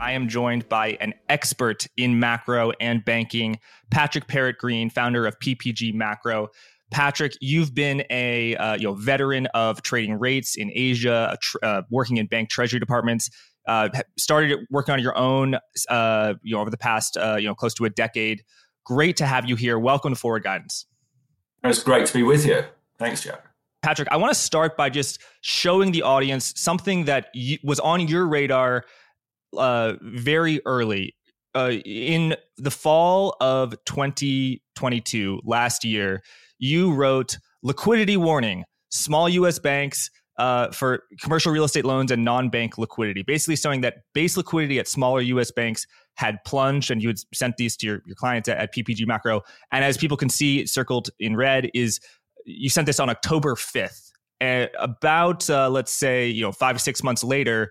I am joined by an expert in macro and banking, Patrick Perret-Green, founder of PPG Macro. Patrick, you've been a uh, you know veteran of trading rates in Asia, tr- uh, working in bank treasury departments. Uh, started working on your own, uh, you know, over the past uh, you know close to a decade. Great to have you here. Welcome to Forward Guidance. It's great to be with you. Thanks, Jack. Patrick, I want to start by just showing the audience something that was on your radar uh, very early uh, in the fall of 2022 last year you wrote liquidity warning small us banks uh, for commercial real estate loans and non-bank liquidity. Basically showing that base liquidity at smaller us banks had plunged and you had sent these to your, your clients at, at ppg macro. And as people can see circled in red is you sent this on october 5th and about uh, let's say you know five or six months later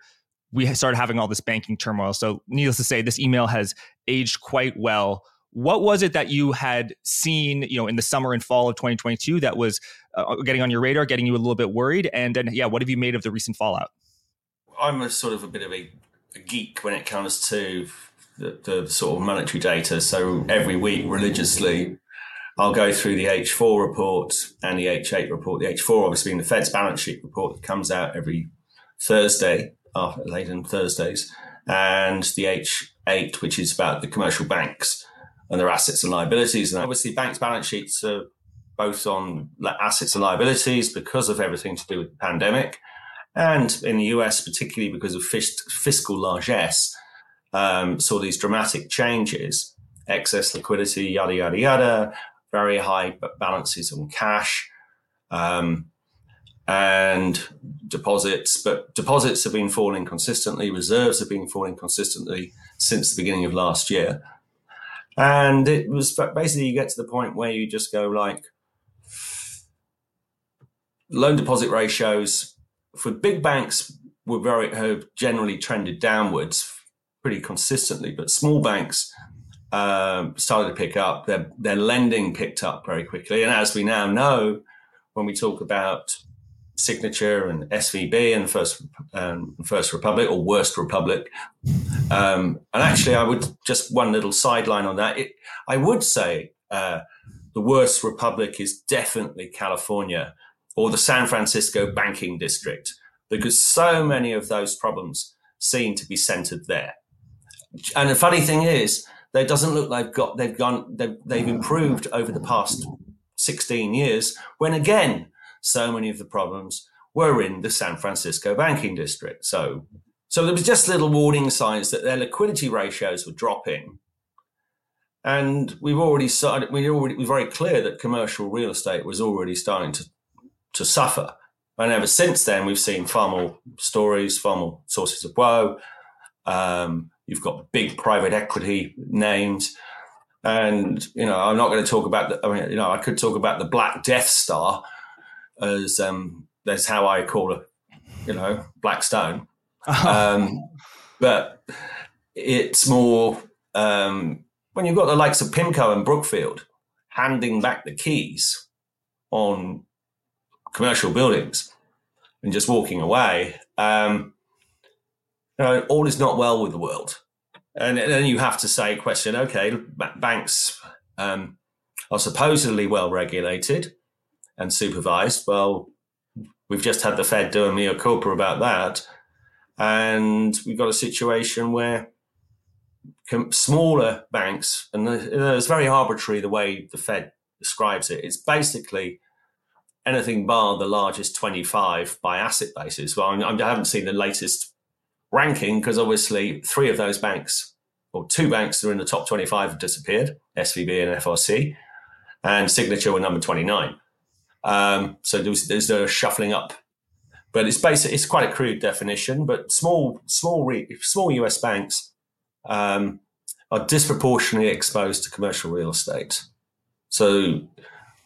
we started having all this banking turmoil. So, needless to say, this email has aged quite well. What was it that you had seen, you know, in the summer and fall of 2022 that was uh, getting on your radar, getting you a little bit worried? And then, yeah, what have you made of the recent fallout? I'm a sort of a bit of a, a geek when it comes to the, the, sort of monetary data. So every week, religiously, I'll go through the H4 report and the H8 report. The H4 obviously being the Fed's balance sheet report that comes out every Thursday uh, late on Thursdays, and the H8, which is about the commercial banks and their assets and liabilities. And obviously, banks' balance sheets are both on assets and liabilities because of everything to do with the pandemic. And in the US, particularly because of fiscal largesse, um, saw these dramatic changes, excess liquidity, yada, yada, yada, very high balances on cash. Um, and deposits, but deposits have been falling consistently. Reserves have been falling consistently since the beginning of last year. And it was basically you get to the point where you just go like loan deposit ratios for big banks were very have generally trended downwards pretty consistently, but small banks um, started to pick up. Their their lending picked up very quickly, and as we now know, when we talk about Signature and SVB and First um, First Republic or Worst Republic. Um, and actually, I would just one little sideline on that. It, I would say uh, the Worst Republic is definitely California or the San Francisco banking district because so many of those problems seem to be centered there. And the funny thing is, it doesn't look like they've got they've gone they've, they've improved over the past 16 years. When again so many of the problems were in the San Francisco banking district. So, so there was just little warning signs that their liquidity ratios were dropping. And we've already started, we already, we're very clear that commercial real estate was already starting to, to suffer. And ever since then, we've seen far more stories, far more sources of woe. Um, you've got big private equity names. And, you know, I'm not going to talk about the, I mean, you know, I could talk about the Black Death Star, as um, that's how I call it, you know, Blackstone. Um, but it's more um, when you've got the likes of PIMCO and Brookfield handing back the keys on commercial buildings and just walking away. Um, you know, all is not well with the world. And then you have to say, question, okay, banks um, are supposedly well regulated and supervised. Well, we've just had the Fed doing mea culpa about that. And we've got a situation where smaller banks, and it's very arbitrary the way the Fed describes it. It's basically anything bar the largest 25 by asset basis. Well, I haven't seen the latest ranking because obviously three of those banks, or two banks that are in the top 25 have disappeared, SVB and FRC, and Signature were number 29. Um, so there's, there's a shuffling up, but it's basic. It's quite a crude definition, but small, small, small US banks um, are disproportionately exposed to commercial real estate. So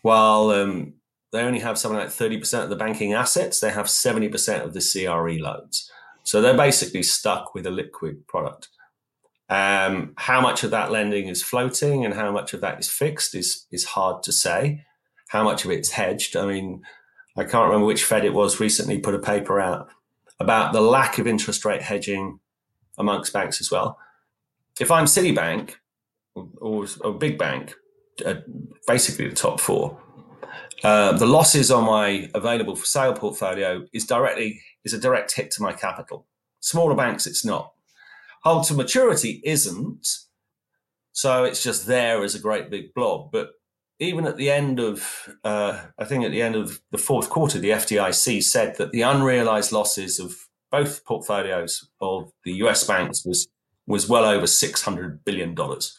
while um, they only have something like 30% of the banking assets, they have 70% of the CRE loans. So they're basically stuck with a liquid product. Um, how much of that lending is floating and how much of that is fixed is is hard to say how much of it's hedged. I mean, I can't remember which Fed it was recently put a paper out about the lack of interest rate hedging amongst banks as well. If I'm Citibank or, a big bank, uh, basically the top four, uh, the losses on my available for sale portfolio is directly is a direct hit to my capital. Smaller banks, it's not. Hold to maturity isn't. So it's just there as a great big blob. But even at the end of, uh, I think at the end of the fourth quarter, the FDIC said that the unrealized losses of both portfolios of the US banks was was well over six hundred billion dollars.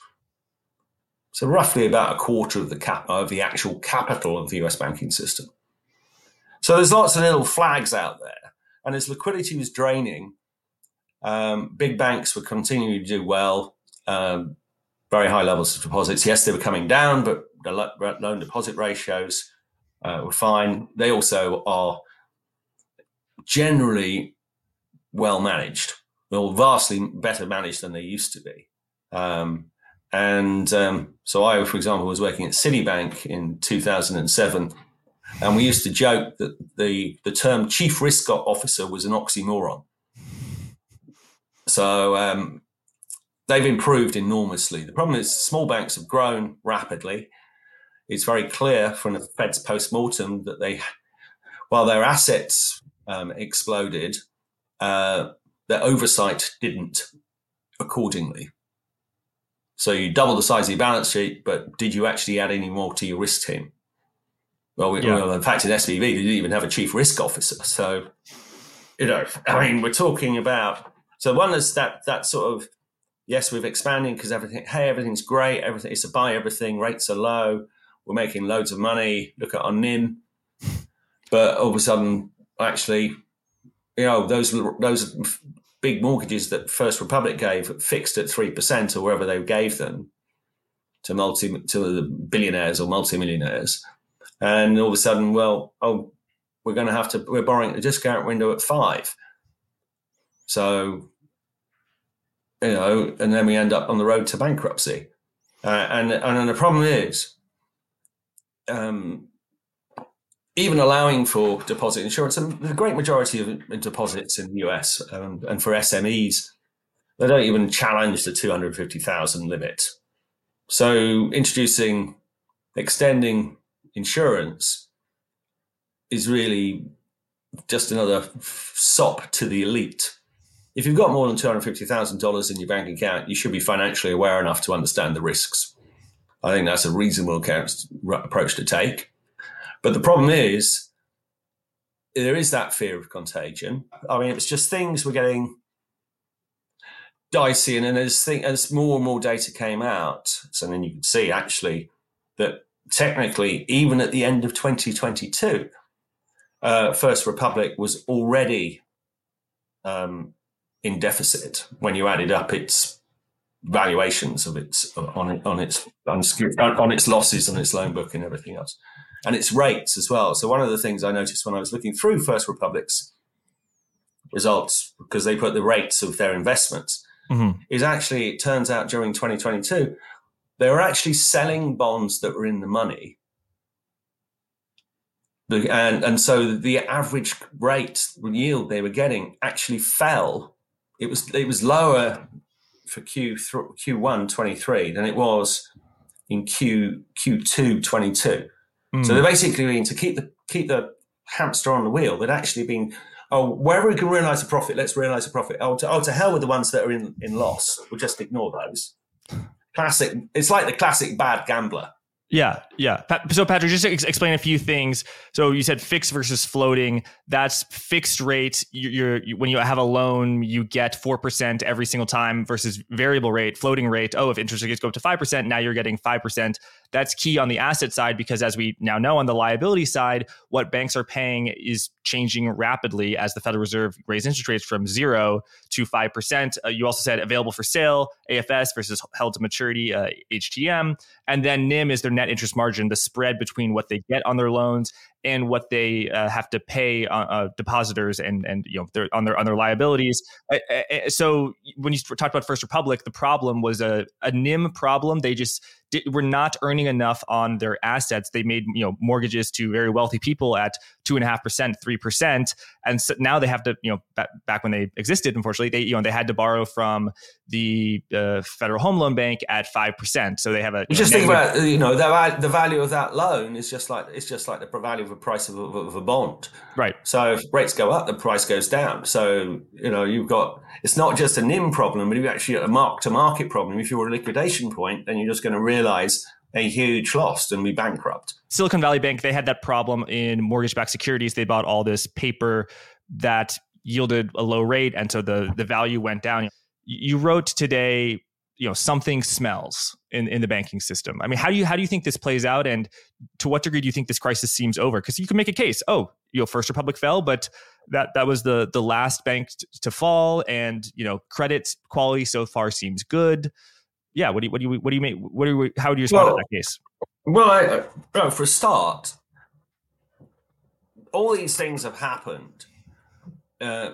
So roughly about a quarter of the cap of the actual capital of the US banking system. So there's lots of little flags out there, and as liquidity was draining, um, big banks were continuing to do well. Um, very high levels of deposits. Yes, they were coming down, but the loan deposit ratios uh, were fine. They also are generally well managed, well, vastly better managed than they used to be. Um, and um, so I, for example, was working at Citibank in 2007. And we used to joke that the, the term chief risk officer was an oxymoron. So um, they've improved enormously. The problem is small banks have grown rapidly. It's very clear from the Fed's post-mortem that they, while their assets um, exploded, uh, their oversight didn't accordingly. So you double the size of your balance sheet, but did you actually add any more to your risk team? Well, we, yeah. well in fact, in SVB, they didn't even have a chief risk officer. So, you know, I mean, we're talking about. So one is that that sort of yes, we're expanding because everything. Hey, everything's great. Everything it's a buy everything. Rates are low. We're making loads of money. Look at our NIM. But all of a sudden, actually, you know, those those big mortgages that First Republic gave fixed at three percent or wherever they gave them to multi to the billionaires or multimillionaires, and all of a sudden, well, oh, we're going to have to we're borrowing the discount window at five, so you know, and then we end up on the road to bankruptcy, uh, and and the problem is. Um, even allowing for deposit insurance, and the great majority of deposits in the US um, and for SMEs, they don't even challenge the 250,000 limit. So introducing, extending insurance is really just another sop to the elite. If you've got more than $250,000 in your bank account, you should be financially aware enough to understand the risks. I think that's a reasonable approach to take. But the problem is, there is that fear of contagion. I mean, it's just things were getting dicey, and then as as more and more data came out, so then you could see actually that technically, even at the end of 2022, uh, First Republic was already um, in deficit when you added up its valuations of its on on its on its losses on its loan book and everything else and its rates as well. So one of the things I noticed when I was looking through First Republic's results, because they put the rates of their investments, mm-hmm. is actually it turns out during 2022 they were actually selling bonds that were in the money. And, and so the average rate yield they were getting actually fell. It was it was lower for Q Q1 23 than it was in Q Q2 22. Mm. So they're basically mean to keep the keep the hamster on the wheel. They'd actually been oh wherever we can realise a profit, let's realise a profit. Oh to, oh to hell with the ones that are in in loss. We'll just ignore those. Classic. It's like the classic bad gambler. Yeah, yeah. So, Patrick, just ex- explain a few things. So, you said fixed versus floating. That's fixed rate. You're, you're when you have a loan, you get four percent every single time versus variable rate, floating rate. Oh, if interest rates go up to five percent, now you're getting five percent. That's key on the asset side because, as we now know, on the liability side, what banks are paying is changing rapidly as the Federal Reserve raised interest rates from zero to five percent. Uh, you also said available for sale, AFS versus held to maturity, uh, HTM, and then NIM is their net interest margin, the spread between what they get on their loans and what they uh, have to pay uh, uh, depositors and and you know on their on their liabilities. Uh, uh, so when you talked about First Republic, the problem was a, a NIM problem. They just were not earning enough on their assets. They made you know mortgages to very wealthy people at two and a half percent, three percent, and so now they have to, you know, back, back when they existed, unfortunately, they you know they had to borrow from the uh, Federal Home Loan Bank at five percent. So they have a you just think about you know the, the value of that loan is just like it's just like the value of the price of a, of a bond, right? So if rates go up, the price goes down. So you know you've got it's not just a NIM problem, but you actually got a mark to market problem. If you're a liquidation point, then you're just going to realize a huge loss and be bankrupt. Silicon Valley Bank, they had that problem in mortgage backed securities. They bought all this paper that yielded a low rate. And so the, the value went down. You wrote today, you know, something smells in, in the banking system. I mean, how do you how do you think this plays out? And to what degree do you think this crisis seems over? Because you can make a case, oh, you know, First Republic fell, but that that was the the last bank to fall, and you know, credit quality so far seems good yeah, what do you what do you what do you make? What do you, how do you respond well, to that case? Well, I, well, for a start, all these things have happened uh,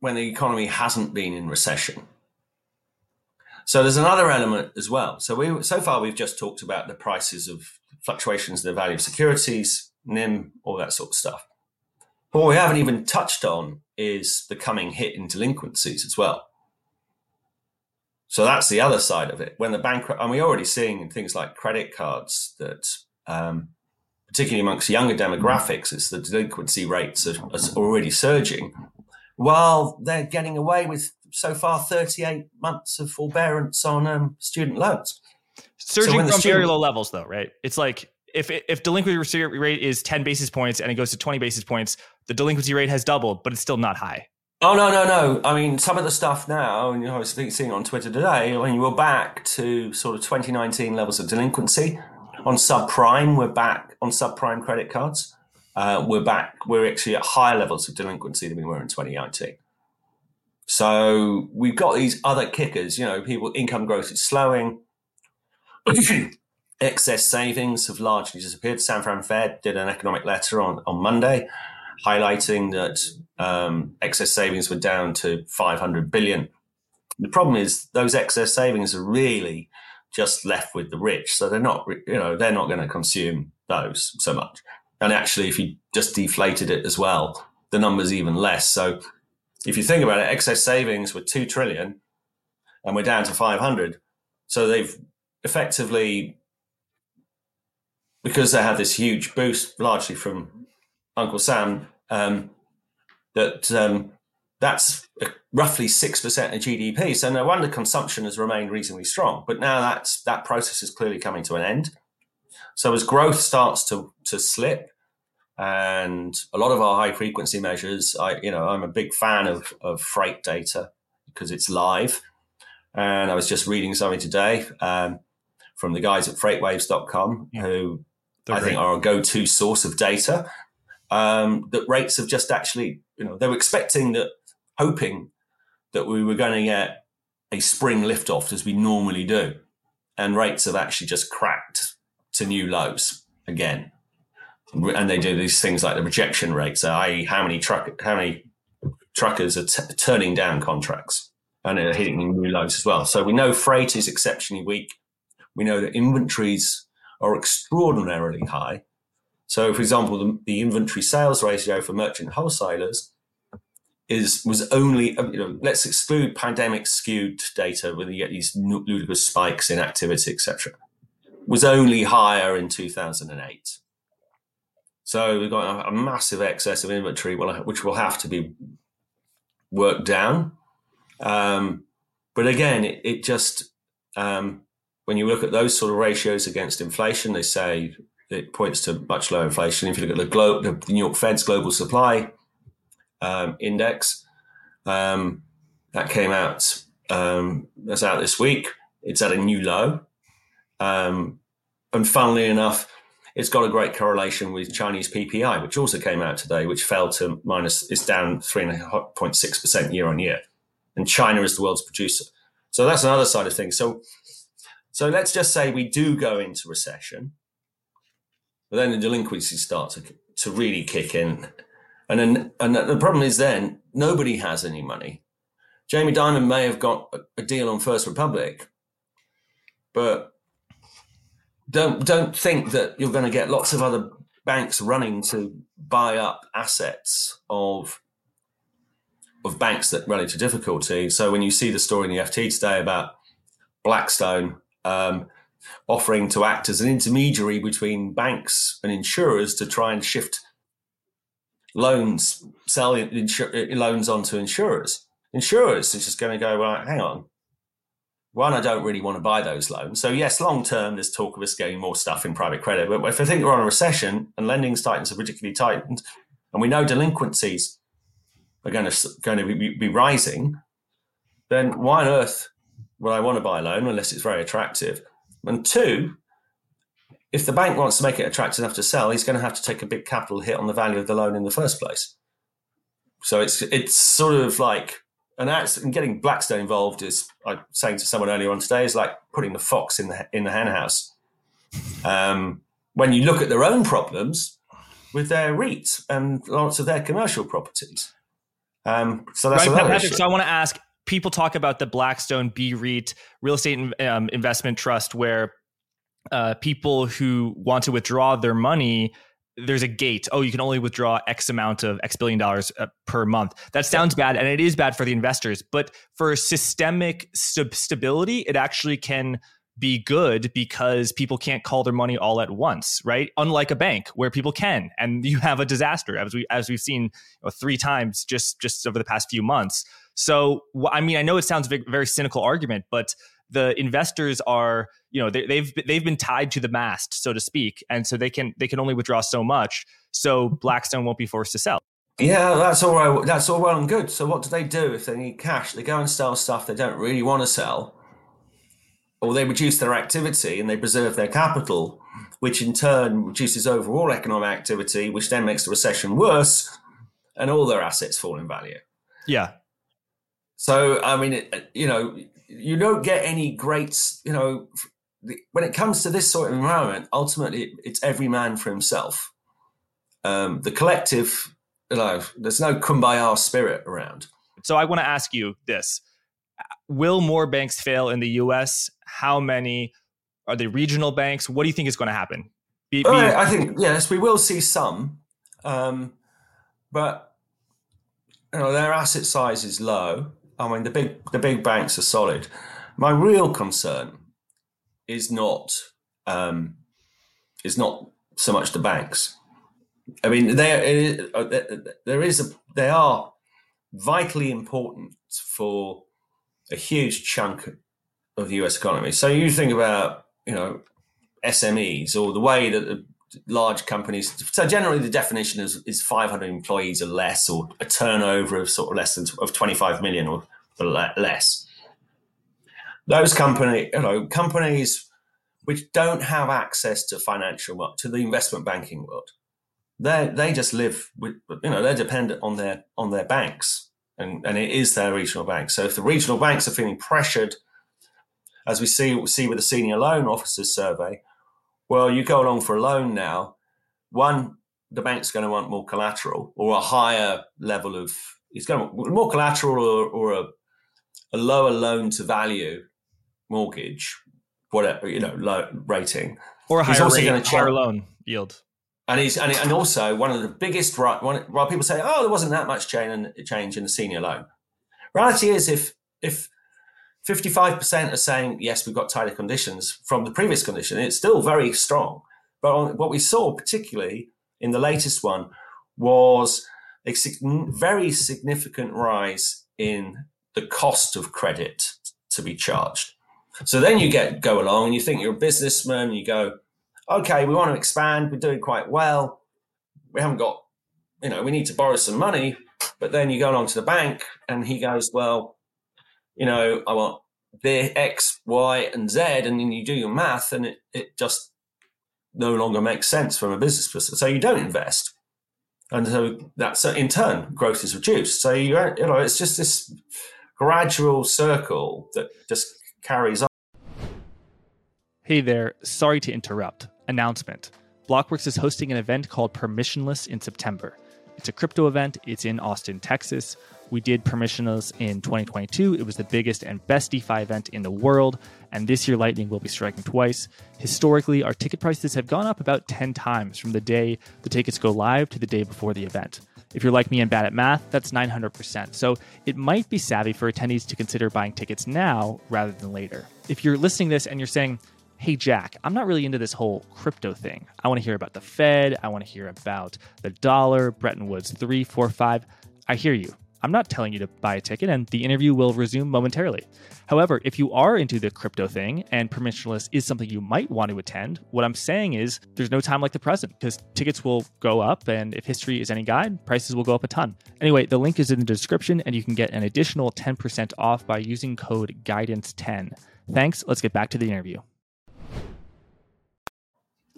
when the economy hasn't been in recession. So there's another element as well. So we so far we've just talked about the prices of fluctuations in the value of securities, NIM, all that sort of stuff. But what we haven't even touched on is the coming hit in delinquencies as well. So that's the other side of it. When the bank, and we're already seeing things like credit cards that, um, particularly amongst younger demographics, it's the delinquency rates are, are already surging, while they're getting away with so far 38 months of forbearance on um, student loans. Surging so from student, very low levels, though, right? It's like if if delinquency rate is 10 basis points and it goes to 20 basis points, the delinquency rate has doubled, but it's still not high. Oh no no no! I mean, some of the stuff now, and you know, I was seeing on Twitter today, when you were back to sort of 2019 levels of delinquency on subprime, we're back on subprime credit cards. Uh, we're back. We're actually at higher levels of delinquency than we were in 2019. So we've got these other kickers. You know, people income growth is slowing. Excess savings have largely disappeared. San Fran Fed did an economic letter on on Monday, highlighting that um, excess savings were down to 500 billion. The problem is those excess savings are really just left with the rich, so they're not, you know, they're not going to consume those so much. And actually, if you just deflated it as well, the number's even less. So if you think about it, excess savings were two trillion, and we're down to 500. So they've effectively, because they had this huge boost, largely from Uncle Sam, um, that um, that's roughly 6% of GDP. So no wonder consumption has remained reasonably strong. But now that's, that process is clearly coming to an end. So as growth starts to, to slip, and a lot of our high frequency measures, I, you know, I'm a big fan of, of freight data because it's live. And I was just reading something today um, from the guys at freightwaves.com yeah. who They're I great. think are a go-to source of data um, that rates have just actually, you know, they were expecting that, hoping that we were going to get a spring liftoff as we normally do. And rates have actually just cracked to new lows again. And they do these things like the rejection rates, i.e., how many truck, how many truckers are t- turning down contracts and are hitting new lows as well. So we know freight is exceptionally weak. We know that inventories are extraordinarily high. So, for example, the, the inventory sales ratio for merchant wholesalers is was only uh, you know let's exclude pandemic skewed data where you get these ludicrous spikes in activity etc was only higher in 2008 so we've got a, massive excess of inventory which will have to be worked down. Um, but again it, it just um, when you look at those sort of ratios against inflation they say it points to much lower inflation. If you look at the, glo- the New York Fed's global supply um, index, um, that came out um, that's out this week. It's at a new low, um, and funnily enough, it's got a great correlation with Chinese PPI, which also came out today, which fell to minus. It's down three point six percent year on year, and China is the world's producer. So that's another side of things. So, so let's just say we do go into recession but then the delinquencies start to, to really kick in. And then, and the problem is then nobody has any money. Jamie Dimon may have got a deal on First Republic, but don't don't think that you're going to get lots of other banks running to buy up assets of of banks that run into difficulty. So when you see the story in the FT today about Blackstone um, offering to act as an intermediary between banks and insurers to try and shift loans, sell insur- uh, loans onto insurers. Insurers is just going to go, well, hang on. One, I don't really want to buy those loans. So, yes, long term, there's talk of us getting more stuff in private credit. But if I think we're on a recession and lending tightens are particularly tightened, and we know delinquencies are going to, going to be, be rising, then why on earth would I want to buy a loan unless it's very attractive? And two, if the bank wants to make it attractive enough to sell, he's going to have to take a big capital hit on the value of the loan in the first place. So it's it's sort of like and that's and getting Blackstone involved is like saying to someone earlier on today is like putting the fox in the in the henhouse. Um, when you look at their own problems with their REIT and lots of their commercial properties. Um, so that's right, Patrick, so I want to ask people talk about the Blackstone BREIT real estate um, investment trust, where uh, people who want to withdraw their money, there's a gate. Oh, you can only withdraw X amount of X billion dollars uh, per month. That sounds bad, and it is bad for the investors. But for systemic st- stability, it actually can be good because people can't call their money all at once, right? Unlike a bank where people can, and you have a disaster as we as we've seen you know, three times just just over the past few months. So, I mean, I know it sounds a very cynical argument, but the investors are, you know, they, they've they've been tied to the mast, so to speak, and so they can they can only withdraw so much. So mm-hmm. Blackstone won't be forced to sell. Yeah, that's all right. That's all well and good. So what do they do if they need cash? They go and sell stuff they don't really want to sell, or they reduce their activity and they preserve their capital, which in turn reduces overall economic activity, which then makes the recession worse, and all their assets fall in value. Yeah, so, I mean, it, you know, you don't get any great, you know, when it comes to this sort of environment, ultimately it's every man for himself. Um, the collective, you know, there's no kumbaya spirit around. So I want to ask you this. Will more banks fail in the US? How many? Are they regional banks? What do you think is going to happen? Be, be- I think, yes, we will see some. Um, but, you know, their asset size is low. I mean, the big the big banks are solid. My real concern is not um, is not so much the banks. I mean, there uh, there is a they are vitally important for a huge chunk of the U.S. economy. So you think about you know SMEs or the way that large companies. So generally, the definition is, is 500 employees or less, or a turnover of sort of less than of 25 million or less. Those company, you know, companies which don't have access to financial to the investment banking world, they they just live with you know they're dependent on their on their banks, and and it is their regional bank. So if the regional banks are feeling pressured, as we see see with the senior loan officers survey, well, you go along for a loan now. One, the bank's going to want more collateral or a higher level of. It's going to want more collateral or, or a, a lower loan to value mortgage, whatever you know, low rating, or a higher, also rate, ch- higher loan yield. And he's and, and also one of the biggest right. One, while people say, "Oh, there wasn't that much change in, change in the senior loan," reality is if if 55% are saying, yes, we've got tighter conditions from the previous condition. It's still very strong. But what we saw, particularly in the latest one, was a very significant rise in the cost of credit to be charged. So then you get go along and you think you're a businessman, you go, okay, we want to expand, we're doing quite well. We haven't got, you know, we need to borrow some money. But then you go along to the bank and he goes, well, you know, I want the X, Y, and Z, and then you do your math, and it, it just no longer makes sense from a business perspective. So you don't invest. And so that's in turn growth is reduced. So you, you know it's just this gradual circle that just carries on. Hey there, sorry to interrupt. Announcement. Blockworks is hosting an event called Permissionless in September. It's a crypto event, it's in Austin, Texas. We did permissionless in 2022. It was the biggest and best DeFi event in the world. And this year, Lightning will be striking twice. Historically, our ticket prices have gone up about 10 times from the day the tickets go live to the day before the event. If you're like me and bad at math, that's 900%. So it might be savvy for attendees to consider buying tickets now rather than later. If you're listening to this and you're saying, hey, Jack, I'm not really into this whole crypto thing. I want to hear about the Fed. I want to hear about the dollar, Bretton Woods 345. I hear you. I'm not telling you to buy a ticket, and the interview will resume momentarily. However, if you are into the crypto thing and permissionless is something you might want to attend, what I'm saying is there's no time like the present because tickets will go up, and if history is any guide, prices will go up a ton. Anyway, the link is in the description, and you can get an additional 10% off by using code GUIDANCE10. Thanks. Let's get back to the interview.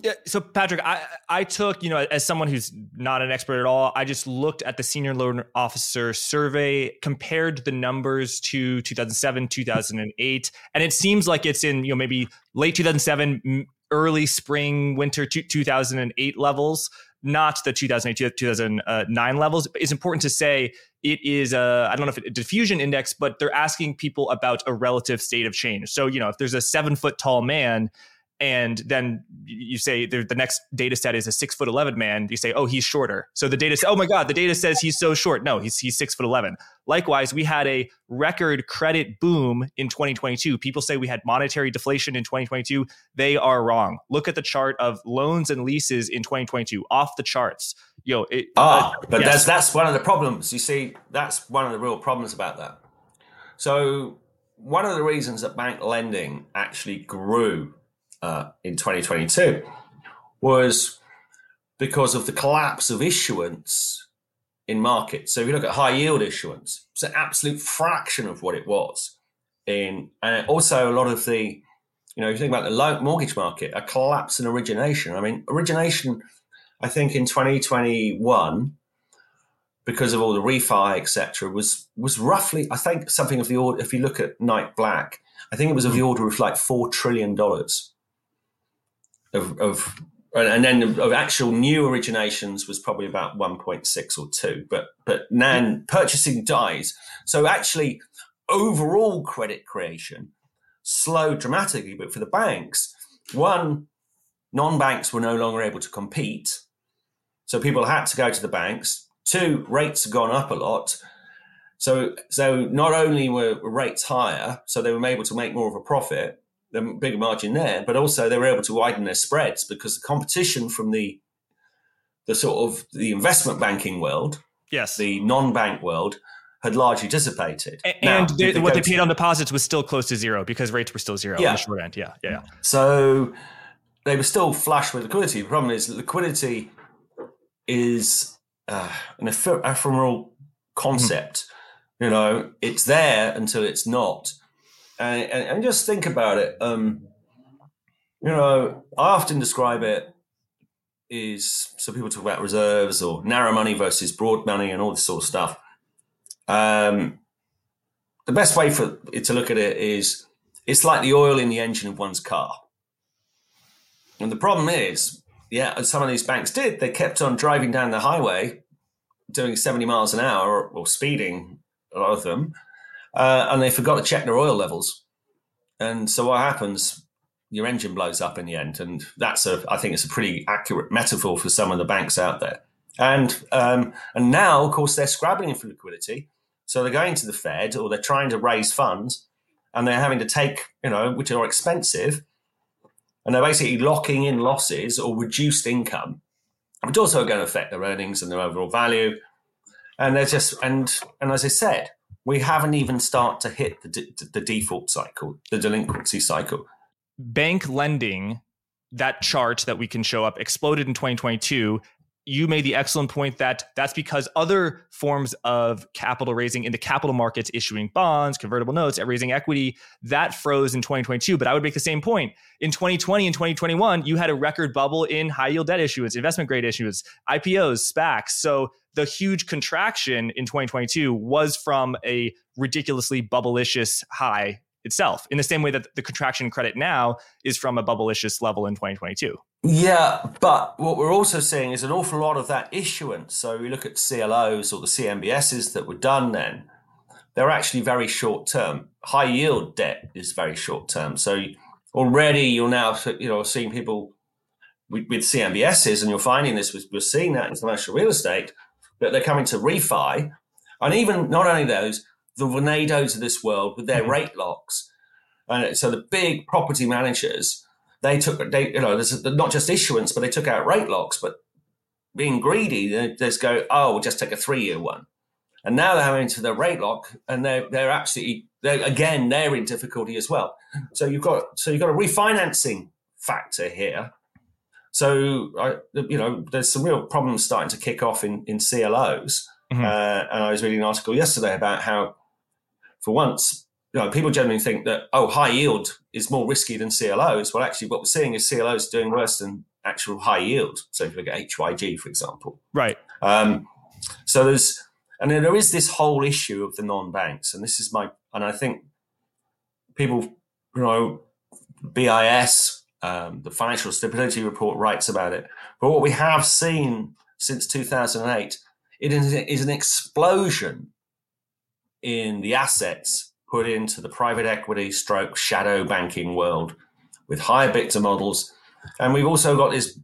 Yeah, so Patrick, I I took you know as someone who's not an expert at all, I just looked at the senior loan officer survey, compared the numbers to 2007, 2008, and it seems like it's in you know maybe late 2007, early spring, winter 2008 levels, not the 2008 2009 levels. It's important to say it is a I don't know if it's a diffusion index, but they're asking people about a relative state of change. So you know if there's a seven foot tall man and then you say the next data set is a six foot 11 man. You say oh he's shorter. So the data says oh my god the data says he's so short. No he's, he's six foot 11 likewise we had a record credit boom in 2022 people say we had monetary deflation in 2022 they are wrong. Look at the chart of loans and leases in 2022 off the charts. Yo it, ah uh, but yes. that's that's one of the problems. You see that's one of the real problems about that. So one of the reasons that bank lending actually grew uh, in 2022 was because of the collapse of issuance in markets. So if you look at high yield issuance, it's an absolute fraction of what it was in, and also a lot of the, you know, if you think about the low mortgage market, a collapse in origination. I mean, origination, I think in 2021, because of all the refi, etc., was was roughly, I think, something of the order. If you look at Knight Black, I think it was of the order of like four trillion dollars of, of and then of actual new originations was probably about 1.6 or 2 but but then purchasing dies. So actually overall credit creation slowed dramatically but for the banks one non-banks were no longer able to compete. So people had to go to the banks. Two rates had gone up a lot. So so not only were rates higher so they were able to make more of a profit the bigger margin there, but also they were able to widen their spreads because the competition from the the sort of the investment banking world, yes, the non-bank world, had largely dissipated. And, now, they, they what they paid to, on deposits was still close to zero because rates were still zero yeah. on the short end. Yeah, yeah. So they were still flush with liquidity. The problem is liquidity is uh, an ephemeral concept. Mm-hmm. You know, it's there until it's not and, and, and just think about it. Um, you know, I often describe it is so people talk about reserves or narrow money versus broad money and all this sort of stuff. Um, the best way for to look at it is it's like the oil in the engine of one's car. And the problem is, yeah, some of these banks did. They kept on driving down the highway, doing 70 miles an hour or, or speeding, a lot of them, uh, and they forgot to check their oil levels. And so what happens? Your engine blows up in the end, and that's a I think it's a pretty accurate metaphor for some of the banks out there. And um, and now, of course, they're scrabbling for liquidity, so they're going to the Fed or they're trying to raise funds, and they're having to take you know which are expensive, and they're basically locking in losses or reduced income, which also are going to affect their earnings and their overall value. And they're just and and as I said, we haven't even started to hit the, the default cycle, the delinquency cycle. Bank lending, that chart that we can show up, exploded in 2022 you made the excellent point that that's because other forms of capital raising in the capital markets, issuing bonds, convertible notes, raising equity, that froze in 2022. But I would make the same point. In 2020 and 2021, you had a record bubble in high yield debt issuance, investment grade issuance, IPOs, SPACs. So the huge contraction in 2022 was from a ridiculously bubblicious high itself in the same way that the contraction credit now is from a bubblicious level in 2022. Yeah, but what we're also seeing is an awful lot of that issuance. So we look at CLOs or the CMBSs that were done then, they're actually very short term. High yield debt is very short term. So already you're now you know seeing people with, with CMBSs, and you're finding this. We're seeing that in commercial real estate that they're coming to refi, and even not only those, the Vornados of this world with their mm-hmm. rate locks. And so the big property managers, they took they you know there's not just issuance, but they took out rate locks. But being greedy, they just go, oh, we'll just take a three year one. And now they're having to the rate lock, and they're they're absolutely they're, again they're in difficulty as well. So you've got so you've got a refinancing factor here. So I, you know, there's some real problems starting to kick off in in CLOs. Mm-hmm. Uh, and I was reading an article yesterday about how, for once, you know, people generally think that oh, high yield is more risky than CLOs. Well, actually, what we're seeing is CLOs doing worse than actual high yield. So if you look at HYG, for example, right. Um, so there's and then there is this whole issue of the non-banks, and this is my and I think people, you know, BIS, um, the Financial Stability Report writes about it. But what we have seen since 2008 it is an explosion in the assets put into the private equity stroke shadow banking world with higher beta models. And we've also got this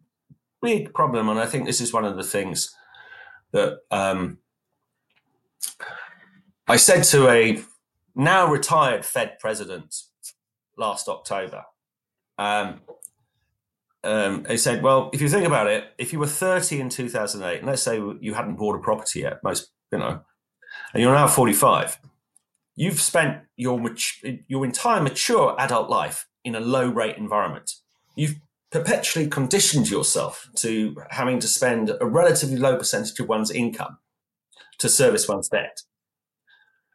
big problem, and I think this is one of the things that um, I said to a now retired Fed president last October. Um, um, he said, "Well, if you think about it, if you were 30 in 2008, and let's say you hadn't bought a property yet, most you know, and you're now 45, you've spent your your entire mature adult life in a low rate environment. You've perpetually conditioned yourself to having to spend a relatively low percentage of one's income to service one's debt.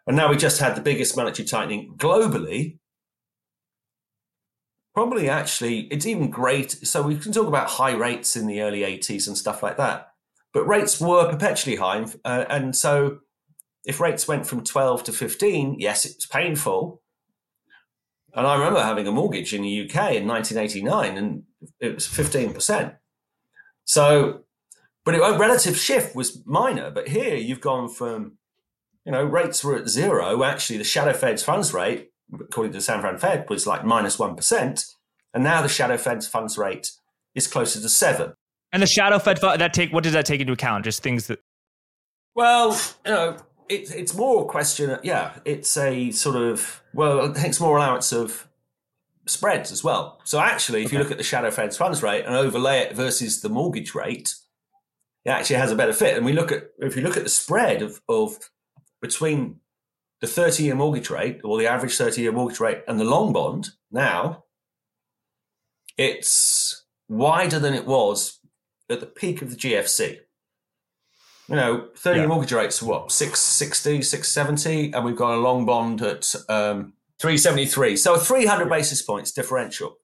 And now we just had the biggest monetary tightening globally. Probably actually, it's even great. So we can talk about high rates in the early 80s and stuff like that. But rates were perpetually high. Uh, and so if rates went from 12 to 15, yes, it was painful. And I remember having a mortgage in the UK in 1989 and it was 15%. So but it, a relative shift was minor. But here you've gone from, you know, rates were at zero. Actually, the shadow Fed's funds rate, according to the San Fran Fed, was like minus 1. And now the shadow Fed's funds rate is closer to seven. And the shadow Fed that take what does that take into account? Just things that. Well, you know, it, it's more a question. Yeah, it's a sort of well, it takes more allowance of spreads as well. So actually, if okay. you look at the shadow Fed's funds rate and overlay it versus the mortgage rate, it actually has a better fit. And we look at if you look at the spread of, of between the 30 year mortgage rate or the average 30 year mortgage rate and the long bond now, it's wider than it was at the peak of the GFC. You know, 30 year yeah. mortgage rates are what, 660, 670, and we've got a long bond at um, 373. So 300 basis points differential.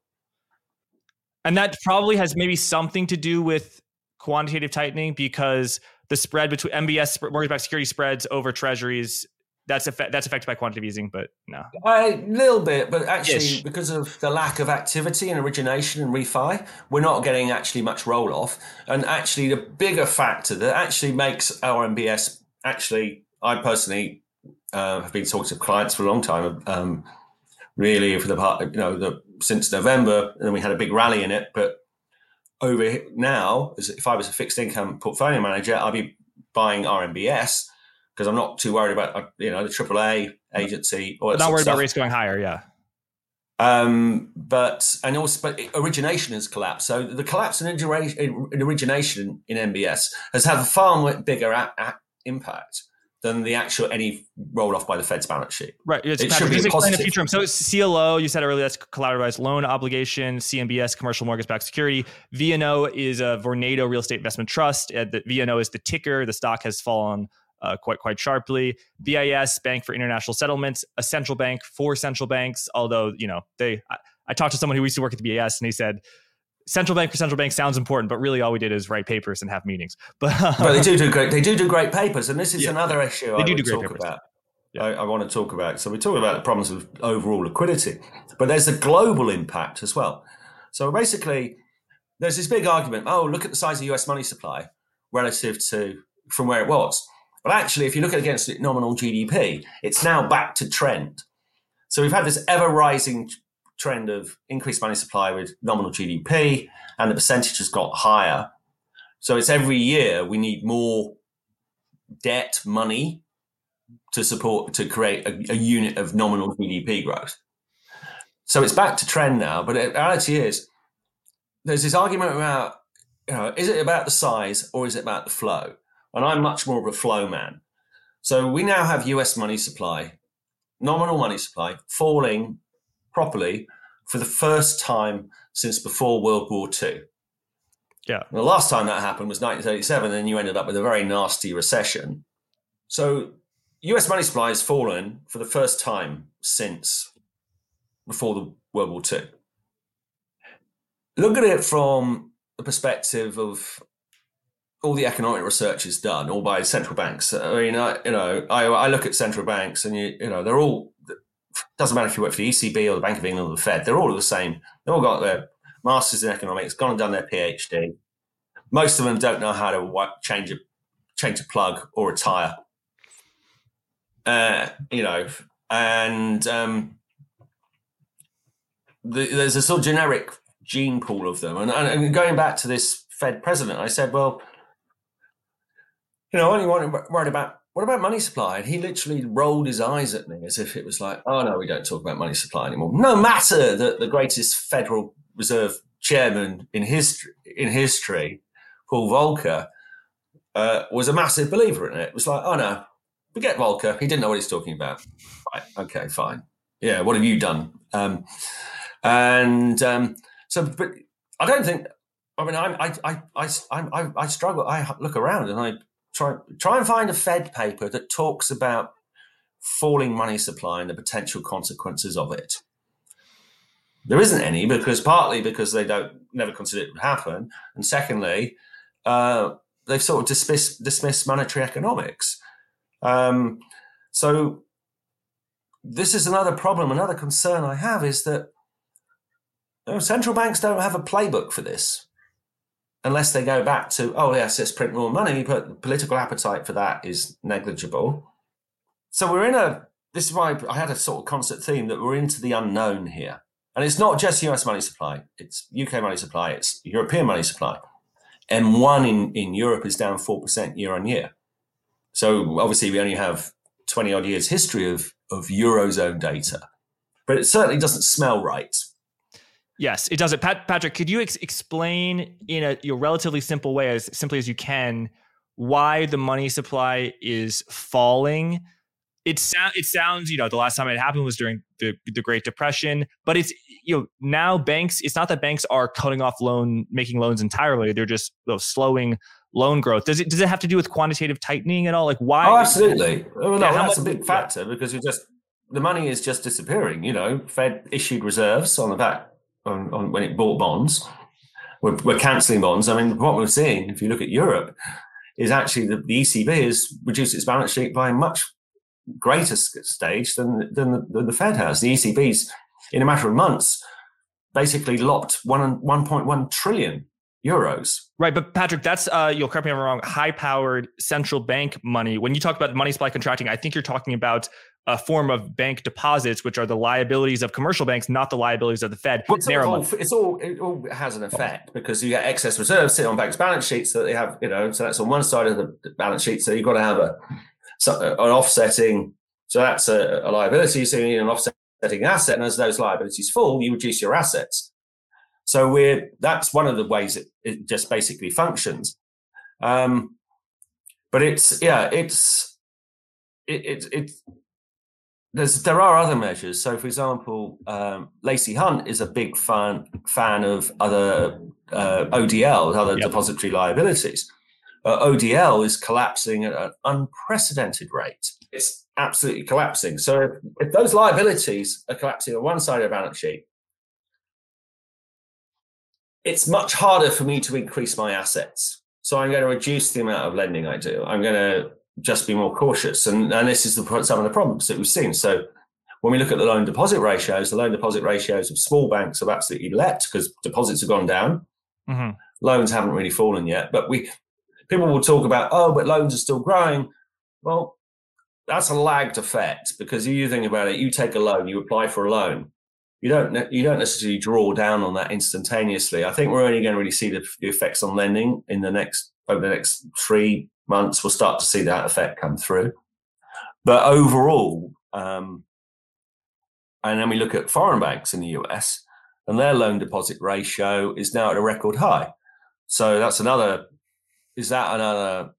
And that probably has maybe something to do with quantitative tightening because the spread between MBS mortgage-backed security spreads over treasuries that's effect, that's affected by quantitative easing, but no, a little bit. But actually, Ish. because of the lack of activity and origination and refi, we're not getting actually much roll off. And actually, the bigger factor that actually makes our MBS actually, I personally uh, have been talking to clients for a long time. Um, really, for the part, you know, the, since November, and we had a big rally in it, but over now, if I was a fixed income portfolio manager, I'd be buying RMBS because I'm not too worried about uh, you know the AAA agency or not worried about rates going higher. Yeah. Um, but and also, but origination has collapsed. So the collapse in, in origination in MBS has had a far bigger a- a- impact than the actual any roll off by the Fed's balance sheet. Right. It's it should be the future. So CLO, you said earlier, that's collateralized loan obligation. CMBS, commercial mortgage-backed security. VNO is a Vornado real estate investment trust. Uh, the VNO is the ticker. The stock has fallen uh, quite quite sharply. BIS, Bank for International Settlements, a central bank for central banks. Although you know they, I, I talked to someone who used to work at the BIS, and he said central bank for central bank sounds important, but really all we did is write papers and have meetings. But, they do do great. They do do great papers, and this is yeah. another issue they I do do great talk papers. about. yeah. I, I, want to talk about. So we're talking about the problems of overall liquidity, but there's a global impact as well. So basically, there's this big argument. Oh, look at the size of U.S. money supply relative to from where it was. But actually, if you look at against nominal GDP, it's now back to trend. So we've had this ever rising trend of increased money supply with nominal GDP, and the percentage has got higher. So it's every year we need more debt money to support to create a, a unit of nominal GDP growth. So it's back to trend now. But the reality is, there's this argument about you know, is it about the size or is it about the flow? And I'm much more of a flow man. So we now have US money supply, nominal money supply, falling properly for the first time since before World War II. Yeah. The last time that happened was 1937, and you ended up with a very nasty recession. So US money supply has fallen for the first time since before the World War II. Look at it from the perspective of all the economic research is done, all by central banks. I mean, I, you know, I, I look at central banks, and you, you know, they're all. Doesn't matter if you work for the ECB or the Bank of England or the Fed; they're all the same. They've all got their masters in economics, gone and done their PhD. Most of them don't know how to change a change a plug or a tire. Uh, you know, and um, the, there's a sort of generic gene pool of them. And, and, going back to this Fed president, I said, well, you know, only worried about what about money supply? And he literally rolled his eyes at me as if it was like, oh no, we don't talk about money supply anymore. No matter that the greatest Federal Reserve chairman in history, in history, Paul Volcker, uh, was a massive believer in it. It was like, oh no, forget Volcker. He didn't know what he's talking about. Right, okay, fine. Yeah, what have you done? Um, and um, so, but I don't think. I mean, I, I, I, I, I struggle. I look around and I try try and find a Fed paper that talks about falling money supply and the potential consequences of it. There isn't any because partly because they don't never consider it would happen, and secondly, uh, they've sort of dismissed dismissed monetary economics. Um, so this is another problem. Another concern I have is that no, central banks don't have a playbook for this unless they go back to, oh, yes, let's print more money, but political appetite for that is negligible. So we're in a, this is why I had a sort of concert theme that we're into the unknown here. And it's not just US money supply, it's UK money supply, it's European money supply. M1 in, in Europe is down 4% year on year. So obviously we only have 20 odd years history of, of Eurozone data, but it certainly doesn't smell right. Yes, it does. It, Pat, Patrick, could you ex- explain in a your relatively simple way, as simply as you can, why the money supply is falling? It sounds it sounds you know the last time it happened was during the the Great Depression, but it's you know now banks. It's not that banks are cutting off loan making loans entirely; they're just you know, slowing loan growth. Does it does it have to do with quantitative tightening at all? Like why? Oh, absolutely. Well, no, yeah, that's a big factor yeah. because you just the money is just disappearing. You know, Fed issued reserves on the back on, on when it bought bonds. We're, we're cancelling bonds. I mean, what we're seeing, if you look at Europe, is actually the, the ECB has reduced its balance sheet by a much greater stage than than the, than the Fed has. The ECB's, in a matter of months, basically locked one 1.1 trillion euros. Right, but Patrick, that's uh, you'll correct me if I'm wrong. High-powered central bank money. When you talk about money supply contracting, I think you're talking about a form of bank deposits, which are the liabilities of commercial banks, not the liabilities of the Fed. Well, it's, all, it's all it all has an effect because you get excess reserves sitting on banks' balance sheets that they have, you know, so that's on one side of the balance sheet. So you've got to have a an offsetting. So that's a, a liability. So you need an offsetting asset, and as those liabilities fall, you reduce your assets. So we're that's one of the ways it, it just basically functions. Um, but it's yeah, it's it, it, it there's there are other measures. So, for example, um, Lacy Hunt is a big fan fan of other uh, ODL, other yep. depository liabilities. Uh, ODL is collapsing at an unprecedented rate. It's absolutely collapsing. So, if, if those liabilities are collapsing on one side of the balance sheet, it's much harder for me to increase my assets. So, I'm going to reduce the amount of lending I do. I'm going to just be more cautious. And, and this is the, some of the problems that we've seen. So when we look at the loan deposit ratios, the loan deposit ratios of small banks have absolutely leapt because deposits have gone down. Mm-hmm. Loans haven't really fallen yet, but we people will talk about oh, but loans are still growing. Well, that's a lagged effect because if you think about it, you take a loan, you apply for a loan, you don't you don't necessarily draw down on that instantaneously. I think we're only going to really see the, the effects on lending in the next over the next three months. We'll start to see that effect come through, but overall, um, and then we look at foreign banks in the US, and their loan deposit ratio is now at a record high. So that's another. Is that another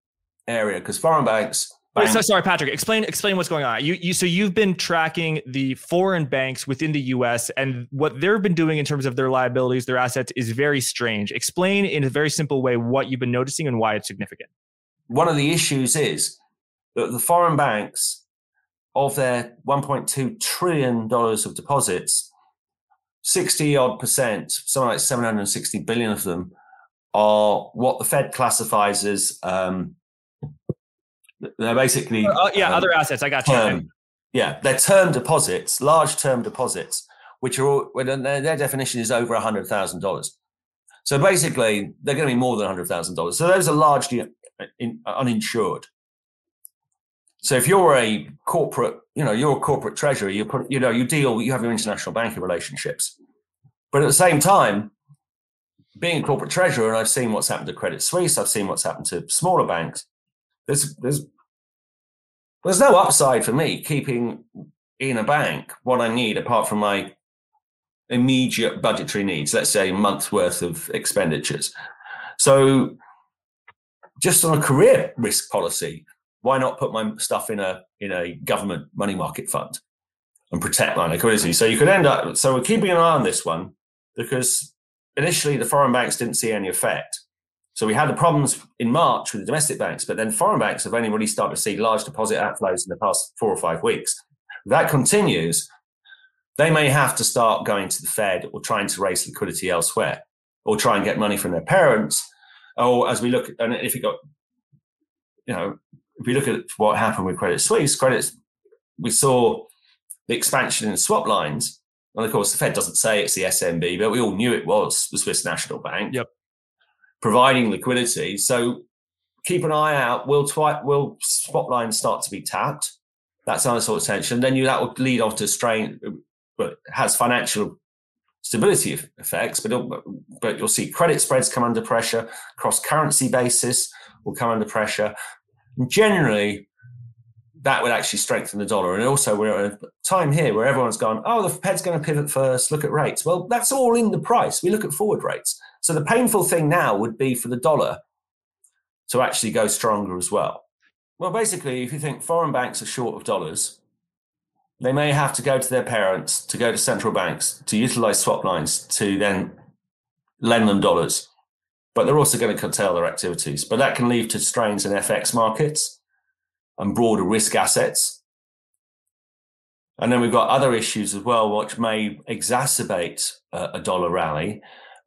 area? Because foreign banks Wait, so sorry, Patrick. Explain explain what's going on. You you so you've been tracking the foreign banks within the U.S. and what they've been doing in terms of their liabilities, their assets is very strange. Explain in a very simple way what you've been noticing and why it's significant. One of the issues is that the foreign banks, of their 1.2 trillion dollars of deposits, 60 odd percent, something like 760 billion of them, are what the Fed classifies as um, they're basically uh, yeah, um, other assets. I got term, you. Yeah, they're term deposits, large term deposits, which are all, well, their, their definition is over hundred thousand dollars. So basically, they're going to be more than hundred thousand dollars. So those are largely in, uninsured. So if you're a corporate, you know, you're a corporate treasurer, you put, you know, you deal, you have your international banking relationships, but at the same time, being a corporate treasurer, and I've seen what's happened to Credit Suisse, I've seen what's happened to smaller banks there's there's there's no upside for me keeping in a bank what I need apart from my immediate budgetary needs, let's say a month's worth of expenditures. So just on a career risk policy, why not put my stuff in a in a government money market fund and protect my liquidity? So you could end up so we're keeping an eye on this one because initially the foreign banks didn't see any effect. So we had the problems in March with the domestic banks, but then foreign banks have only really started to see large deposit outflows in the past four or five weeks. If that continues, they may have to start going to the Fed or trying to raise liquidity elsewhere or try and get money from their parents. Or as we look, and if you got, you know, if we look at what happened with Credit Suisse, Credit, we saw the expansion in swap lines. And of course, the Fed doesn't say it's the SNB, but we all knew it was the Swiss National Bank. Yep providing liquidity. So keep an eye out. Will twi- will swap lines start to be tapped? That's another sort of tension. Then you that will lead off to strain, but has financial stability effects. But but you'll see credit spreads come under pressure. Cross currency basis will come under pressure. And generally, that would actually strengthen the dollar. And also, we're at a time here where everyone's gone, oh, the Fed's going to pivot first. Look at rates. Well, that's all in the price. We look at forward rates. So the painful thing now would be for the dollar to actually go stronger as well. Well, basically, if you think foreign banks are short of dollars, they may have to go to their parents, to go to central banks, to utilize swap lines to then lend them dollars. But they're also going to curtail their activities. But that can lead to strains in FX markets and broader risk assets. And then we've got other issues as well, which may exacerbate a, dollar rally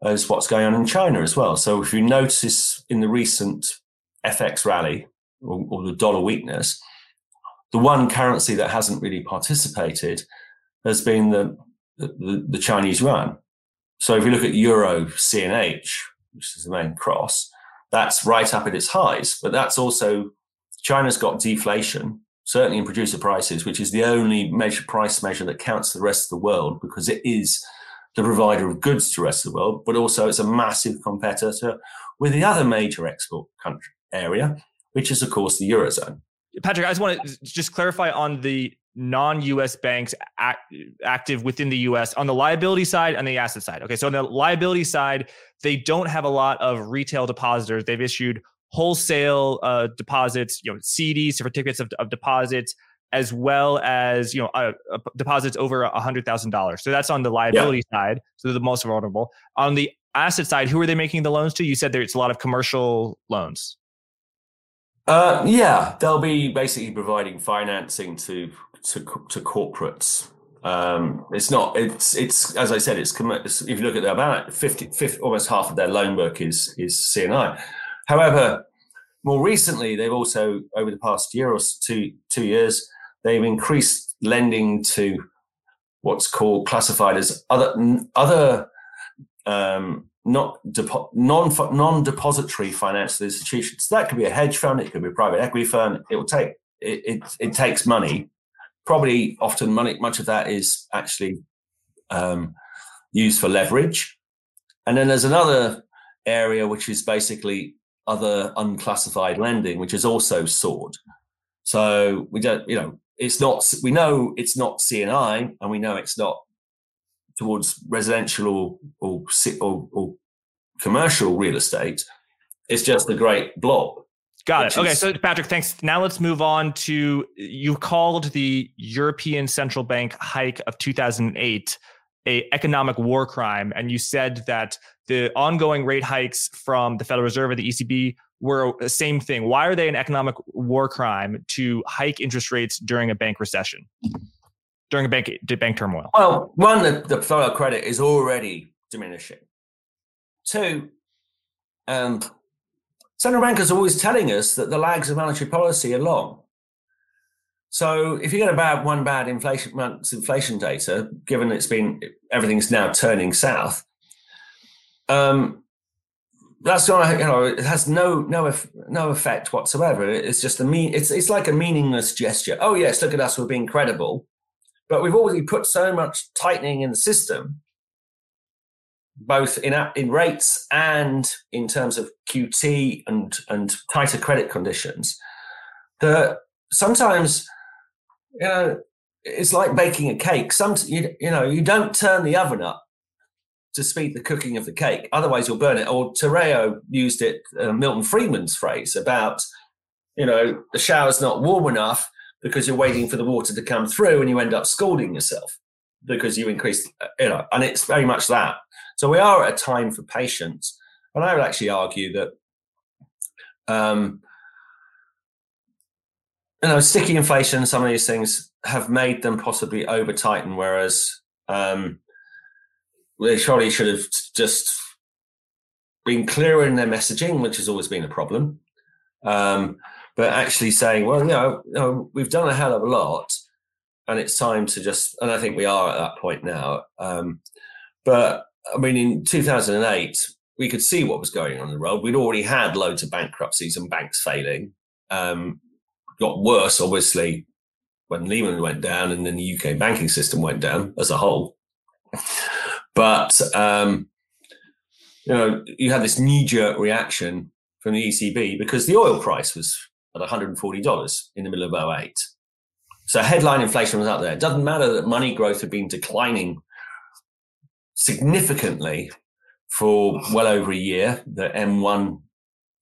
as what's going on in China as well. So if you notice in the recent FX rally or, or the dollar weakness, the one currency that hasn't really participated has been the, the, the Chinese yuan. So if you look at Euro CNH, which is the main cross, that's right up at its highs. But that's also China's got deflation, certainly in producer prices, which is the only measure price measure that counts the rest of the world because it is the provider of goods to the rest of the world, but also it's a massive competitor with the other major export country area, which is of course the eurozone. Patrick, I just want to just clarify on the non-US banks act, active within the US on the liability side and the asset side. Okay, so on the liability side, they don't have a lot of retail depositors. They've issued wholesale uh, deposits, you know, CDs, certificates of, of deposits, as well as you know uh, uh, deposits over a hundred thousand dollars. So that's on the liability yeah. side. So they're the most vulnerable. On the asset side, who are they making the loans to? You said there's a lot of commercial loans. Uh, yeah, they'll be basically providing financing to to, to corporates. Um, it's not. It's it's as I said. It's, if you look at the about 50, 50, almost half of their loan book is is C&I. However, more recently, they've also over the past year or two two years, they've increased lending to what's called classified as other other um, not depo- non non depository financial institutions. So that could be a hedge fund, it could be a private equity fund. It will take it, it, it takes money. Probably often money. Much of that is actually um, used for leverage, and then there's another area which is basically other unclassified lending, which is also soared. So we don't, you know, it's not. We know it's not C&I, and we know it's not towards residential or or, or, or commercial real estate. It's just a great blob. Got it. Okay, so Patrick, thanks. Now let's move on to you called the European Central Bank hike of 2008 a economic war crime, and you said that the ongoing rate hikes from the Federal Reserve or the ECB were the same thing. Why are they an economic war crime to hike interest rates during a bank recession? During a bank bank turmoil? Well, one, the, the flow of credit is already diminishing. Two, um, central bankers are always telling us that the lags of monetary policy are long. So if you get about one bad inflation month's inflation data, given it's been everything's now turning south, um, that's to you know it has no no no effect whatsoever. It's just a mean it's it's like a meaningless gesture. Oh yes, look at us, we're being credible. But we've already put so much tightening in the system, both in in rates and in terms of QT and and tighter credit conditions, that sometimes you know it's like baking a cake. Some you, you know you don't turn the oven up to speed the cooking of the cake, otherwise you'll burn it. Or Tereo used it, uh, Milton Friedman's phrase about you know the shower's not warm enough because you're waiting for the water to come through and you end up scalding yourself because you increase, you know, and it's very much that. So we are at a time for patience. And I would actually argue that, um, you know, sticky inflation, some of these things have made them possibly over tighten, whereas um, they surely should have just been clearer in their messaging, which has always been a problem. Um, but actually saying, well, you know, we've done a hell of a lot, and it's time to just. And I think we are at that point now. Um, but I mean, in 2008, we could see what was going on in the world. We'd already had loads of bankruptcies and banks failing. Um, got worse, obviously, when Lehman went down and then the UK banking system went down as a whole. But um, you know, you had this knee-jerk reaction from the ECB because the oil price was at $140 in the middle of 08. So headline inflation was out there. It doesn't matter that money growth had been declining significantly for well over a year. The M1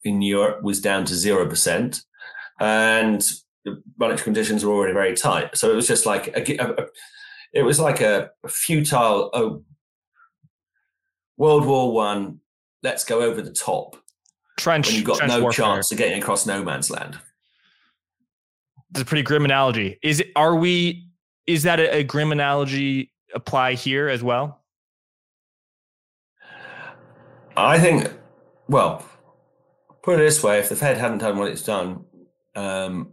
in Europe was down to 0%. And the monetary conditions were already very tight. So it was just like a, a, it was like a, futile oh, World War One. Let's go over the top trench. When you've got no warfare. chance of getting across no man's land. It's a pretty grim analogy. Is it? Are we? Is that a, a grim analogy apply here as well? I think. Well, put it this way: if the Fed hadn't done what it's done, um,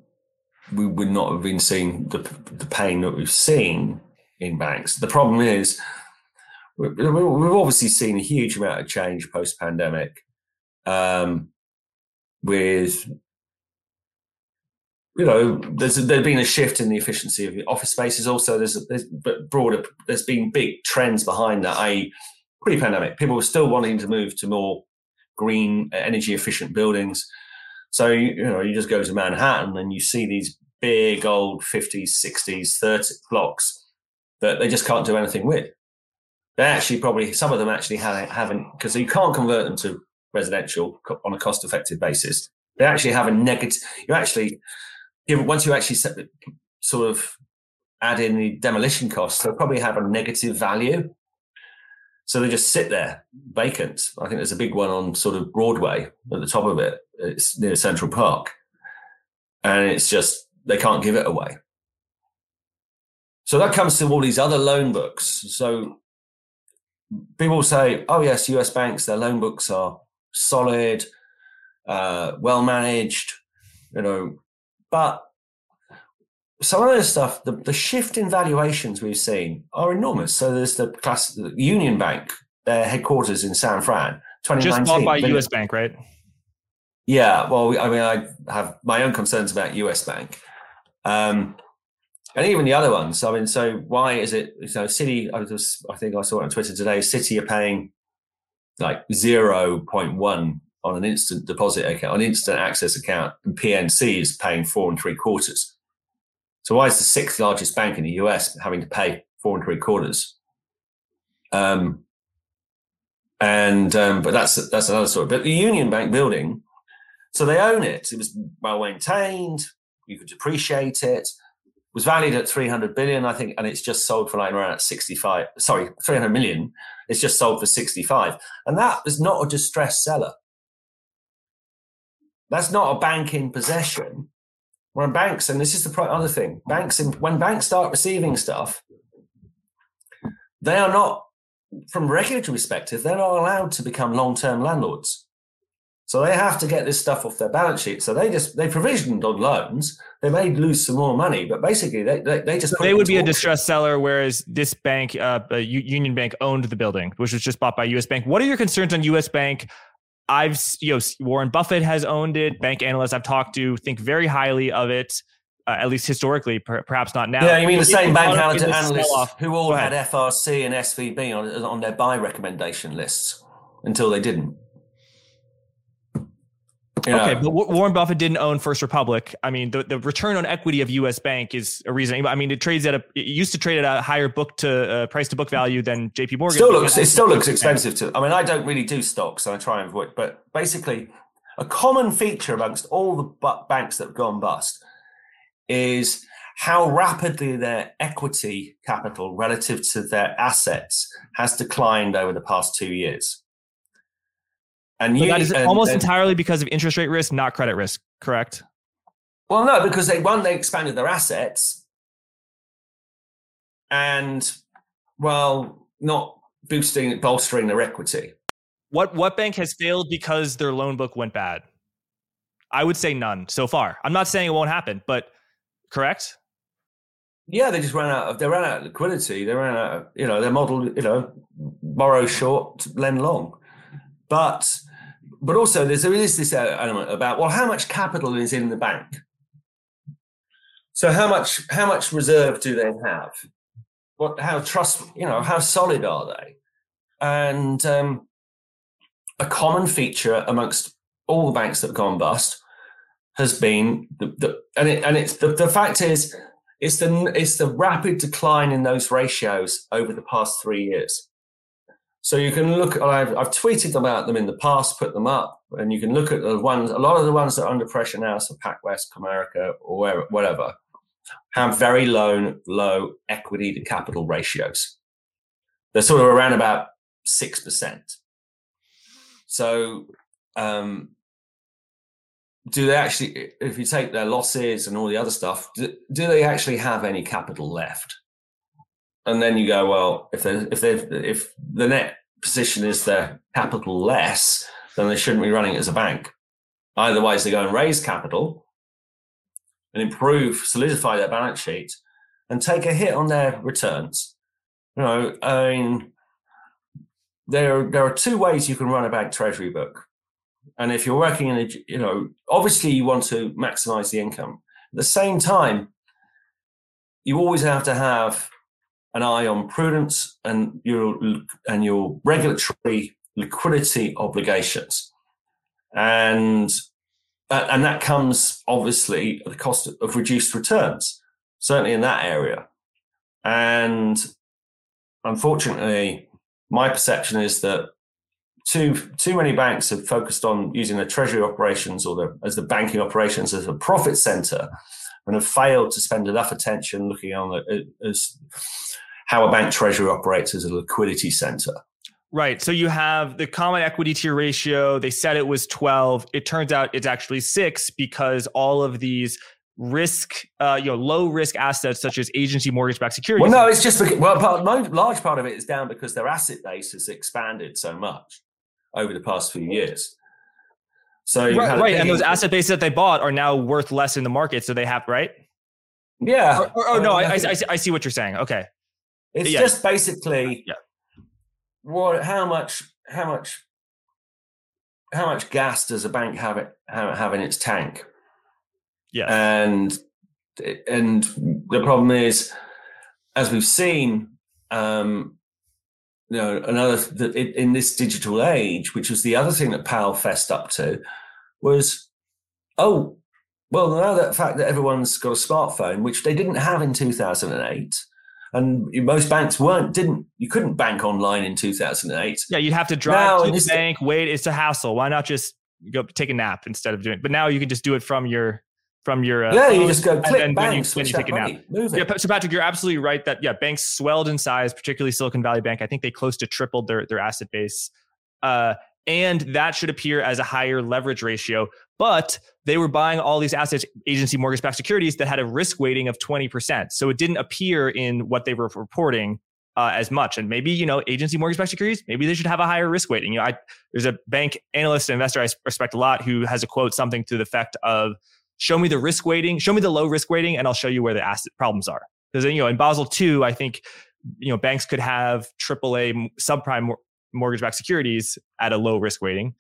we would not have been seeing the, the pain that we've seen in banks. The problem is, we've obviously seen a huge amount of change post pandemic um, with you know, there's there's been a shift in the efficiency of the office spaces. Also, there's there's but broader. There's been big trends behind that. I pre-pandemic, people were still wanting to move to more green, energy efficient buildings. So you know, you just go to Manhattan and you see these big old 50s, 60s, 30 blocks that they just can't do anything with. They actually probably some of them actually haven't because you can't convert them to residential on a cost effective basis. They actually have a negative. You actually, once you actually set the, sort of add in the demolition costs, they'll probably have a negative value. So they just sit there vacant. I think there's a big one on sort of Broadway at the top of it. It's near Central Park. And it's just, they can't give it away. So that comes to all these other loan books. So people say, oh, yes, US banks, their loan books are solid. uh, well managed, you know. But some of this stuff, the, the shift in valuations we've seen are enormous. So there's the class, the Union Bank, their headquarters in San Fran, 2019. Just bought by US Bank, right? Yeah. Well, I mean, I have my own concerns about US Bank. Um, and even the other ones. I mean, so why is it? So Citi, I was, I think I saw it on Twitter today. Citi are paying like zero point one on an instant deposit account, an instant access account, and PNC is paying four and three quarters. So why is the sixth largest bank in the US having to pay four and three quarters? Um, and um, but that's that's another story. But the Union Bank building, so they own it. It was well maintained. You could depreciate it was valued at 300 billion, I think, and it's just sold for like around 65. Sorry, 300 million. It's just sold for 65. And that is not a distressed seller. That's not a bank in possession. When banks, and this is the other thing, banks, in, when banks start receiving stuff, they are not, from a regulatory perspective, they're not allowed to become long term landlords. So they have to get this stuff off their balance sheet. So they just they provisioned on loans. They may lose some more money, but basically they they, they just so they would be a distressed seller, whereas this bank, uh, Union Bank, owned the building, which was just bought by U.S. Bank. What are your concerns on U.S. Bank? I've you know Warren Buffett has owned it. Bank analysts I've talked to think very highly of it. Uh, at least historically, per- perhaps not now. Yeah, you mean the same bank analysts who all had FRC and SVB on, on their buy recommendation lists until they didn't. Yeah. Okay, but Warren Buffett didn't own First Republic. I mean, the, the return on equity of U.S. Bank is a reason. I mean, it trades at a it used to trade at a higher book to uh, price to book value than J.P. Morgan. Still looks it still looks expensive to. I mean, I don't really do stocks, so I try and avoid. But basically, a common feature amongst all the banks that have gone bust is how rapidly their equity capital relative to their assets has declined over the past two years. And you, that is and, almost and, entirely because of interest rate risk, not credit risk, correct? Well, no, because they one they expanded their assets, and well, not boosting bolstering their equity. What what bank has failed because their loan book went bad? I would say none so far. I'm not saying it won't happen, but correct? Yeah, they just ran out of they ran out of liquidity. They ran out of, you know, their model, you know, borrow short, lend long. But but also there's, there is this element about well, how much capital is in the bank? So how much how much reserve do they have? What how trust you know how solid are they? And um, a common feature amongst all the banks that have gone bust has been the, the and it and it's the, the fact is it's the it's the rapid decline in those ratios over the past three years. So you can look. I've, I've tweeted about them in the past, put them up, and you can look at the ones. A lot of the ones that are under pressure now, so PacWest, Comerica, or where, whatever, have very low low equity to capital ratios. They're sort of around about six percent. So, um, do they actually? If you take their losses and all the other stuff, do, do they actually have any capital left? And then you go, well, if they if they if the net position is their capital less, then they shouldn't be running it as a bank. Otherwise, they go and raise capital and improve, solidify their balance sheet, and take a hit on their returns. You know, I mean, there there are two ways you can run a bank treasury book, and if you're working in a, you know, obviously you want to maximize the income. At the same time, you always have to have an eye on prudence and your and your regulatory liquidity obligations, and uh, and that comes obviously at the cost of reduced returns, certainly in that area. And unfortunately, my perception is that too too many banks have focused on using their treasury operations or the, as the banking operations as a profit center and have failed to spend enough attention looking on it as how a bank treasury operates as a liquidity center. Right. So you have the common equity tier ratio. They said it was 12. It turns out it's actually six because all of these risk, uh, you know, low risk assets such as agency mortgage backed securities. Well, no, it's just because, well, part, large part of it is down because their asset base has expanded so much over the past few years. So right, right. and those asset bases that they bought are now worth less in the market. So they have right. Yeah. Or, or, or no, I, I, I, I, see what you're saying. Okay. It's yeah. just basically yeah. what how much how much how much gas does a bank have it have, in its tank? Yeah. And and the problem is, as we've seen, um, you know, another in this digital age, which was the other thing that Powell fessed up to, was, oh, well, now that fact that everyone's got a smartphone, which they didn't have in 2008, and most banks weren't didn't you couldn't bank online in 2008 yeah you'd have to drive now, to the bank wait it's a hassle why not just go take a nap instead of doing it but now you can just do it from your from your uh, yeah, you just go click, and bang, when you, you take a nap. Yeah, so Patrick, you're absolutely right that yeah, banks swelled in size, particularly Silicon Valley Bank. I think they close to tripled their their asset base, uh, and that should appear as a higher leverage ratio. But they were buying all these assets, agency mortgage-backed securities that had a risk weighting of 20%. So it didn't appear in what they were reporting uh, as much. And maybe, you know, agency mortgage-backed securities, maybe they should have a higher risk weighting. You know, I, there's a bank analyst and investor I respect a lot who has a quote something to the effect of show me the risk weighting, show me the low risk weighting, and I'll show you where the asset problems are. Because you know, in Basel II, I think you know banks could have AAA subprime mortgage-backed securities at a low risk weighting.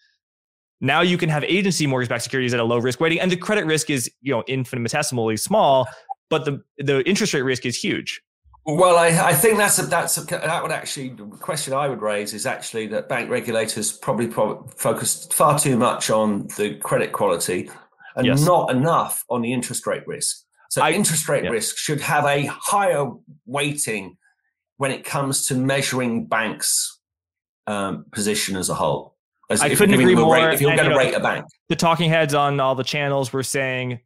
Now you can have agency mortgage-backed securities at a low risk weighting, and the credit risk is you know infinitesimally small, but the the interest rate risk is huge. Well, I, I think that's a, that's a, that would actually the question I would raise is actually that bank regulators probably pro- focused far too much on the credit quality and yes. not enough on the interest rate risk. So I, interest rate yeah. risk should have a higher weighting when it comes to measuring banks' um, position as a whole. As I couldn't agree more. Rate, if you're going to rate a bank, the talking heads on all the channels were saying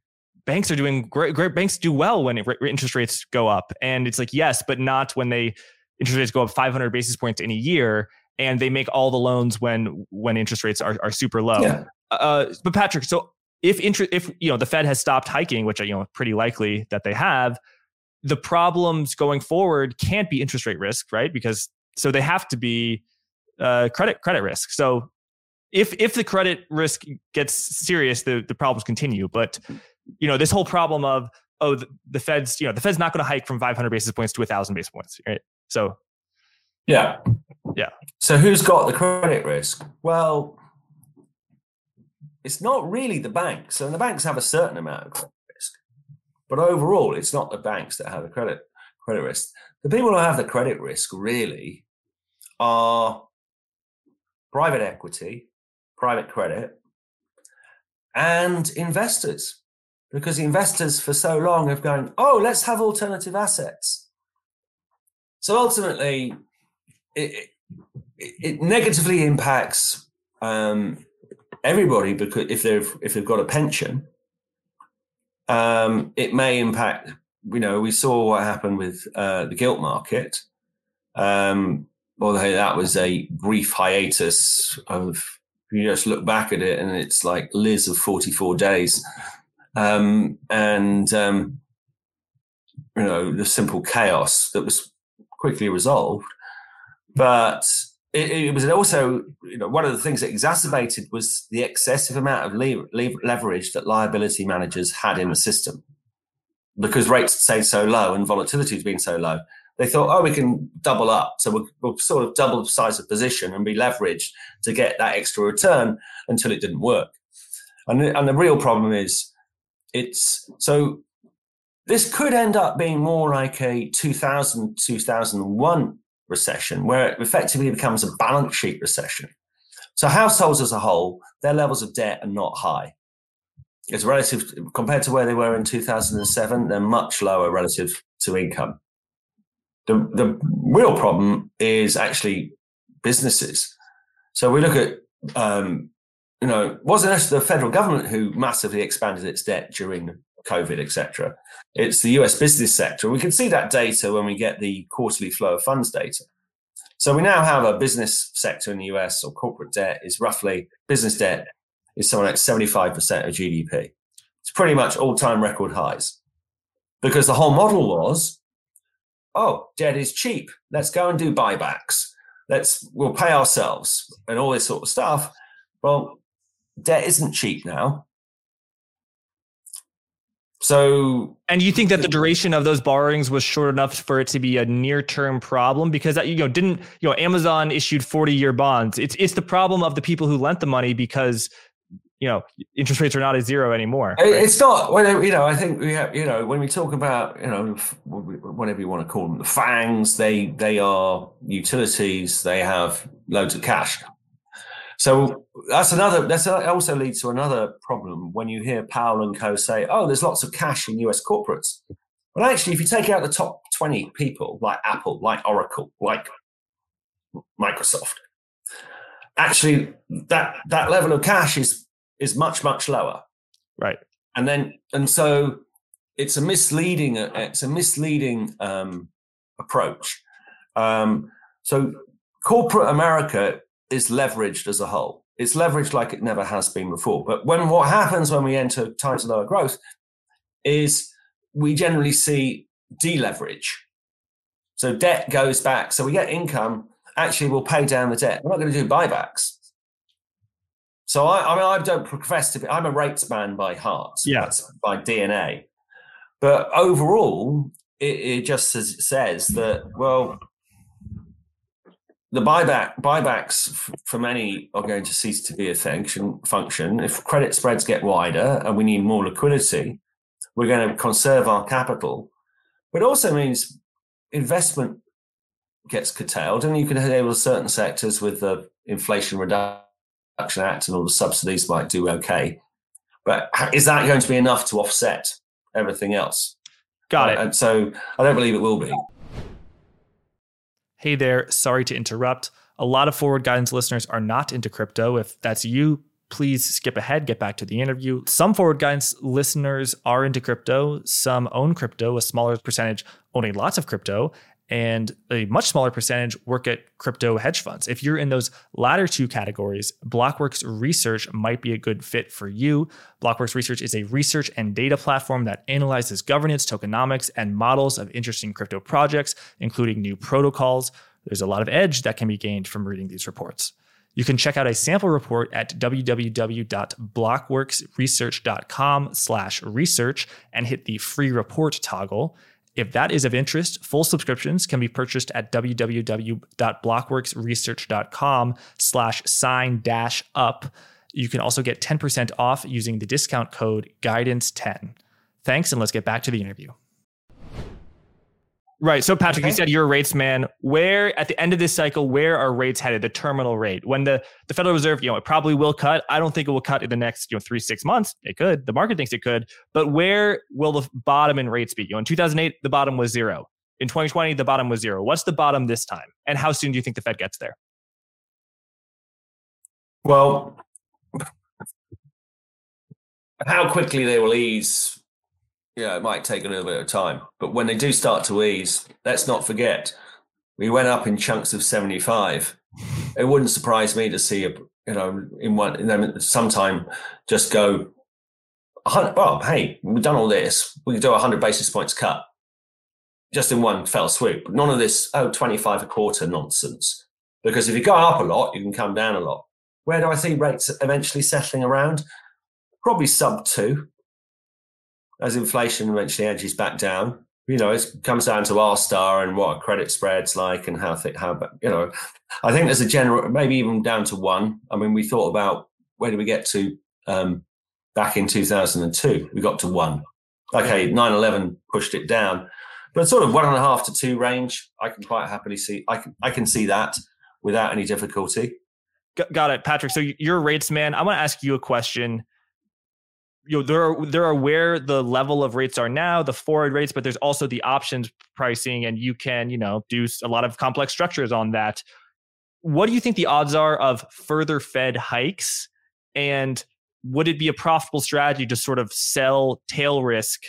banks are doing great. Great banks do well when interest rates go up, and it's like yes, but not when they interest rates go up 500 basis points in a year, and they make all the loans when when interest rates are, are super low. Yeah. Uh, but Patrick, so if interest if you know the Fed has stopped hiking, which you know pretty likely that they have, the problems going forward can't be interest rate risk, right? Because so they have to be uh, credit credit risk. So if if the credit risk gets serious, the the problems continue. But you know this whole problem of oh the, the Fed's you know the Fed's not going to hike from 500 basis points to 1,000 basis points, right? So yeah, yeah. So who's got the credit risk? Well, it's not really the banks, and the banks have a certain amount of credit risk, but overall, it's not the banks that have the credit credit risk. The people who have the credit risk really are private equity, private credit, and investors, because investors for so long have gone, oh, let's have alternative assets. So ultimately, it, it, it negatively impacts um, everybody because if they've if they've got a pension, um, it may impact. You know, we saw what happened with uh, the gilt market. Um, although that was a brief hiatus of you just look back at it and it's like Liz of 44 days. Um, and, um, you know, the simple chaos that was quickly resolved. But it, it, was also you know one of the things that exacerbated was the excessive amount of le- le- leverage that liability managers had in the system because rates stayed so low and volatility has been so low they thought oh we can double up so we'll, we'll, sort of double the size of position and be leveraged to get that extra return until it didn't work and, and the real problem is it's so this could end up being more like a 2000 2001 recession, where it effectively becomes a balance sheet recession. So households as a whole, their levels of debt are not high. It's relative compared to where they were in 2007, they're much lower relative to income. The, the real problem is actually businesses. So we look at, um, you know, wasn't the federal government who massively expanded its debt during COVID, etc. It's the US business sector. We can see that data when we get the quarterly flow of funds data. So we now have a business sector in the US or corporate debt is roughly business debt is somewhere like 75% of GDP. It's pretty much all time record highs because the whole model was, oh, debt is cheap. Let's go and do buybacks. Let's, we'll pay ourselves and all this sort of stuff. Well, debt isn't cheap now. So, and you think that the duration of those borrowings was short enough for it to be a near-term problem because you know didn't you know Amazon issued 40-year bonds. It's it's the problem of the people who lent the money because you know interest rates are not at zero anymore. Right? It's not. Well, you know, I think we have. You know, when we talk about you know whatever you want to call them, the FAANGs, they they are utilities. They have loads of cash. So that's another. That's also leads to another problem when you hear Powell and Co say, "Oh, there's lots of cash in U.S. corporates." Well, actually, if you take out the top twenty people, like Apple, like Oracle, like Microsoft, actually that that level of cash is is much much lower. Right. And then and so it's a misleading it's a misleading um, approach. Um, so corporate America is leveraged as a whole. It's leveraged like it never has been before. But when what happens when we enter times of lower growth is we generally see deleverage. So debt goes back. So we get income. Actually, we'll pay down the debt. We're not going to do buybacks. So I, I mean, I don't profess to be. I'm a rates man by heart. Yeah. by DNA. But overall, it, it just says, says that well, the buyback buybacks for many are going to cease to be a function. Function if credit spreads get wider and we need more liquidity, we're going to conserve our capital. But it also means investment gets curtailed, and you can enable certain sectors with the Inflation Reduction Act and all the subsidies might do okay. But is that going to be enough to offset everything else? Got uh, it. And so I don't believe it will be. Hey there, sorry to interrupt. A lot of forward guidance listeners are not into crypto. If that's you, please skip ahead, get back to the interview. Some forward guidance listeners are into crypto, some own crypto, a smaller percentage owning lots of crypto, and a much smaller percentage work at crypto hedge funds. If you're in those latter two categories, Blockworks Research might be a good fit for you. Blockworks Research is a research and data platform that analyzes governance, tokenomics, and models of interesting crypto projects, including new protocols. There's a lot of edge that can be gained from reading these reports. You can check out a sample report at www.blockworksresearch.com slash research and hit the free report toggle. If that is of interest, full subscriptions can be purchased at www.blockworksresearch.com slash sign dash up. You can also get 10% off using the discount code guidance10. Thanks, and let's get back to the interview. Right. So, Patrick, okay. you said you're a rates man. Where, at the end of this cycle, where are rates headed? The terminal rate. When the, the Federal Reserve, you know, it probably will cut. I don't think it will cut in the next, you know, three, six months. It could. The market thinks it could. But where will the bottom in rates be? You know, in 2008, the bottom was zero. In 2020, the bottom was zero. What's the bottom this time? And how soon do you think the Fed gets there? Well, how quickly they will ease yeah, it might take a little bit of time. But when they do start to ease, let's not forget, we went up in chunks of 75. It wouldn't surprise me to see a, you know, in one, in them sometime just go, well, hey, we've done all this. We could do a 100 basis points cut just in one fell swoop. None of this, oh, 25 a quarter nonsense. Because if you go up a lot, you can come down a lot. Where do I see rates eventually settling around? Probably sub two as inflation eventually edges back down, you know, it comes down to r-star and what credit spreads like and how th- how you know. I think there's a general, maybe even down to one. I mean, we thought about where do we get to um, back in 2002? We got to one. Okay, 9/11 pushed it down, but sort of one and a half to two range. I can quite happily see. I can I can see that without any difficulty. Got it, Patrick. So you're a rates man. I want to ask you a question you know there are there are where the level of rates are now the forward rates but there's also the options pricing and you can you know do a lot of complex structures on that what do you think the odds are of further fed hikes and would it be a profitable strategy to sort of sell tail risk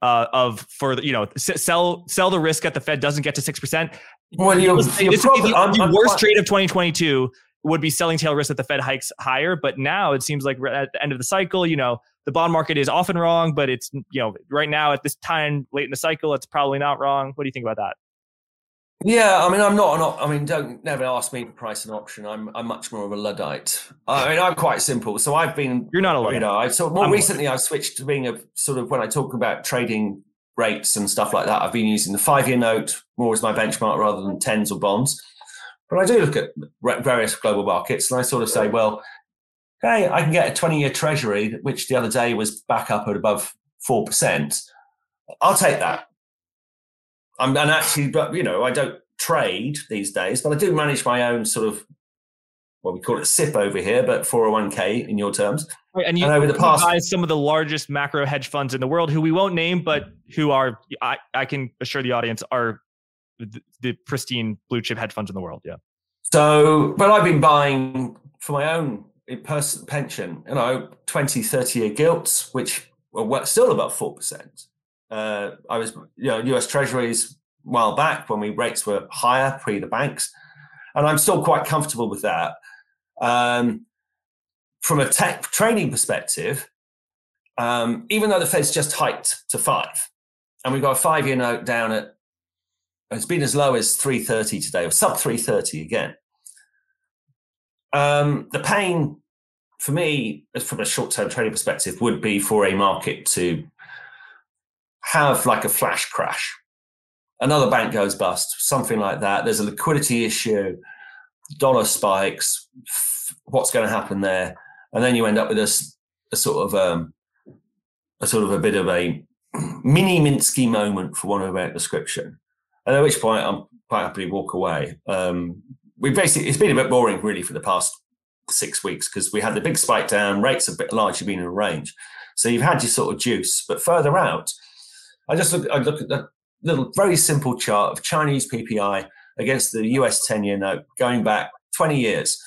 uh, of further you know sell sell the risk that the Fed doesn't get to six percent. Well, you, this would be the, the worst trade of 2022 would be selling tail risk that the Fed hikes higher. But now it seems like at the end of the cycle, you know, the bond market is often wrong, but it's you know right now at this time late in the cycle, it's probably not wrong. What do you think about that? Yeah, I mean, I'm not an. op- I mean, don't never ask me to price an option. I'm I'm much more of a luddite. I mean, I'm quite simple. So I've been, You're not a you Luddite. know, I so more I'm recently I've switched to being a sort of when I talk about trading rates and stuff like that. I've been using the five year note more as my benchmark rather than tens or bonds. But I do look at various global markets and I sort of say, well, okay, I can get a 20 year treasury, which the other day was back up at above 4%. I'll take that. I'm, and actually, but you know, I don't trade these days, but I do manage my own sort of, what we call it SIPP over here, but 401k in your terms. Right, And you, And over the past- some of the largest macro hedge funds in the world, who we won't name, but who are I, I can assure the audience are the, the pristine blue chip hedge funds in the world. Yeah. So, but I've been buying for my own person pension, you know, 20, 30 year gilts, which were still about 4%. Uh, I was, you know, US treasuries a while back when we rates were higher pre the banks. And I'm still quite comfortable with that. Um, from a tech training perspective, um, even though the Fed's just hiked to five, and we've got a five year note down at it's been as low as 330 today, or sub 330 again. Um, the pain for me, from a short term trading perspective, would be for a market to have like a flash crash. Another bank goes bust, something like that. There's a liquidity issue, dollar spikes. What's going to happen there? And then you end up with a, a sort of um, a sort of a bit of a mini Minsky moment, for want of a better description. And at which point I'm quite happily walk away. Um, we basically it's been a bit boring really for the past six weeks because we had the big spike down, rates have been largely been in a range. So you've had your sort of juice, but further out, I just look I look at that little very simple chart of Chinese PPI against the US 10 year note going back 20 years.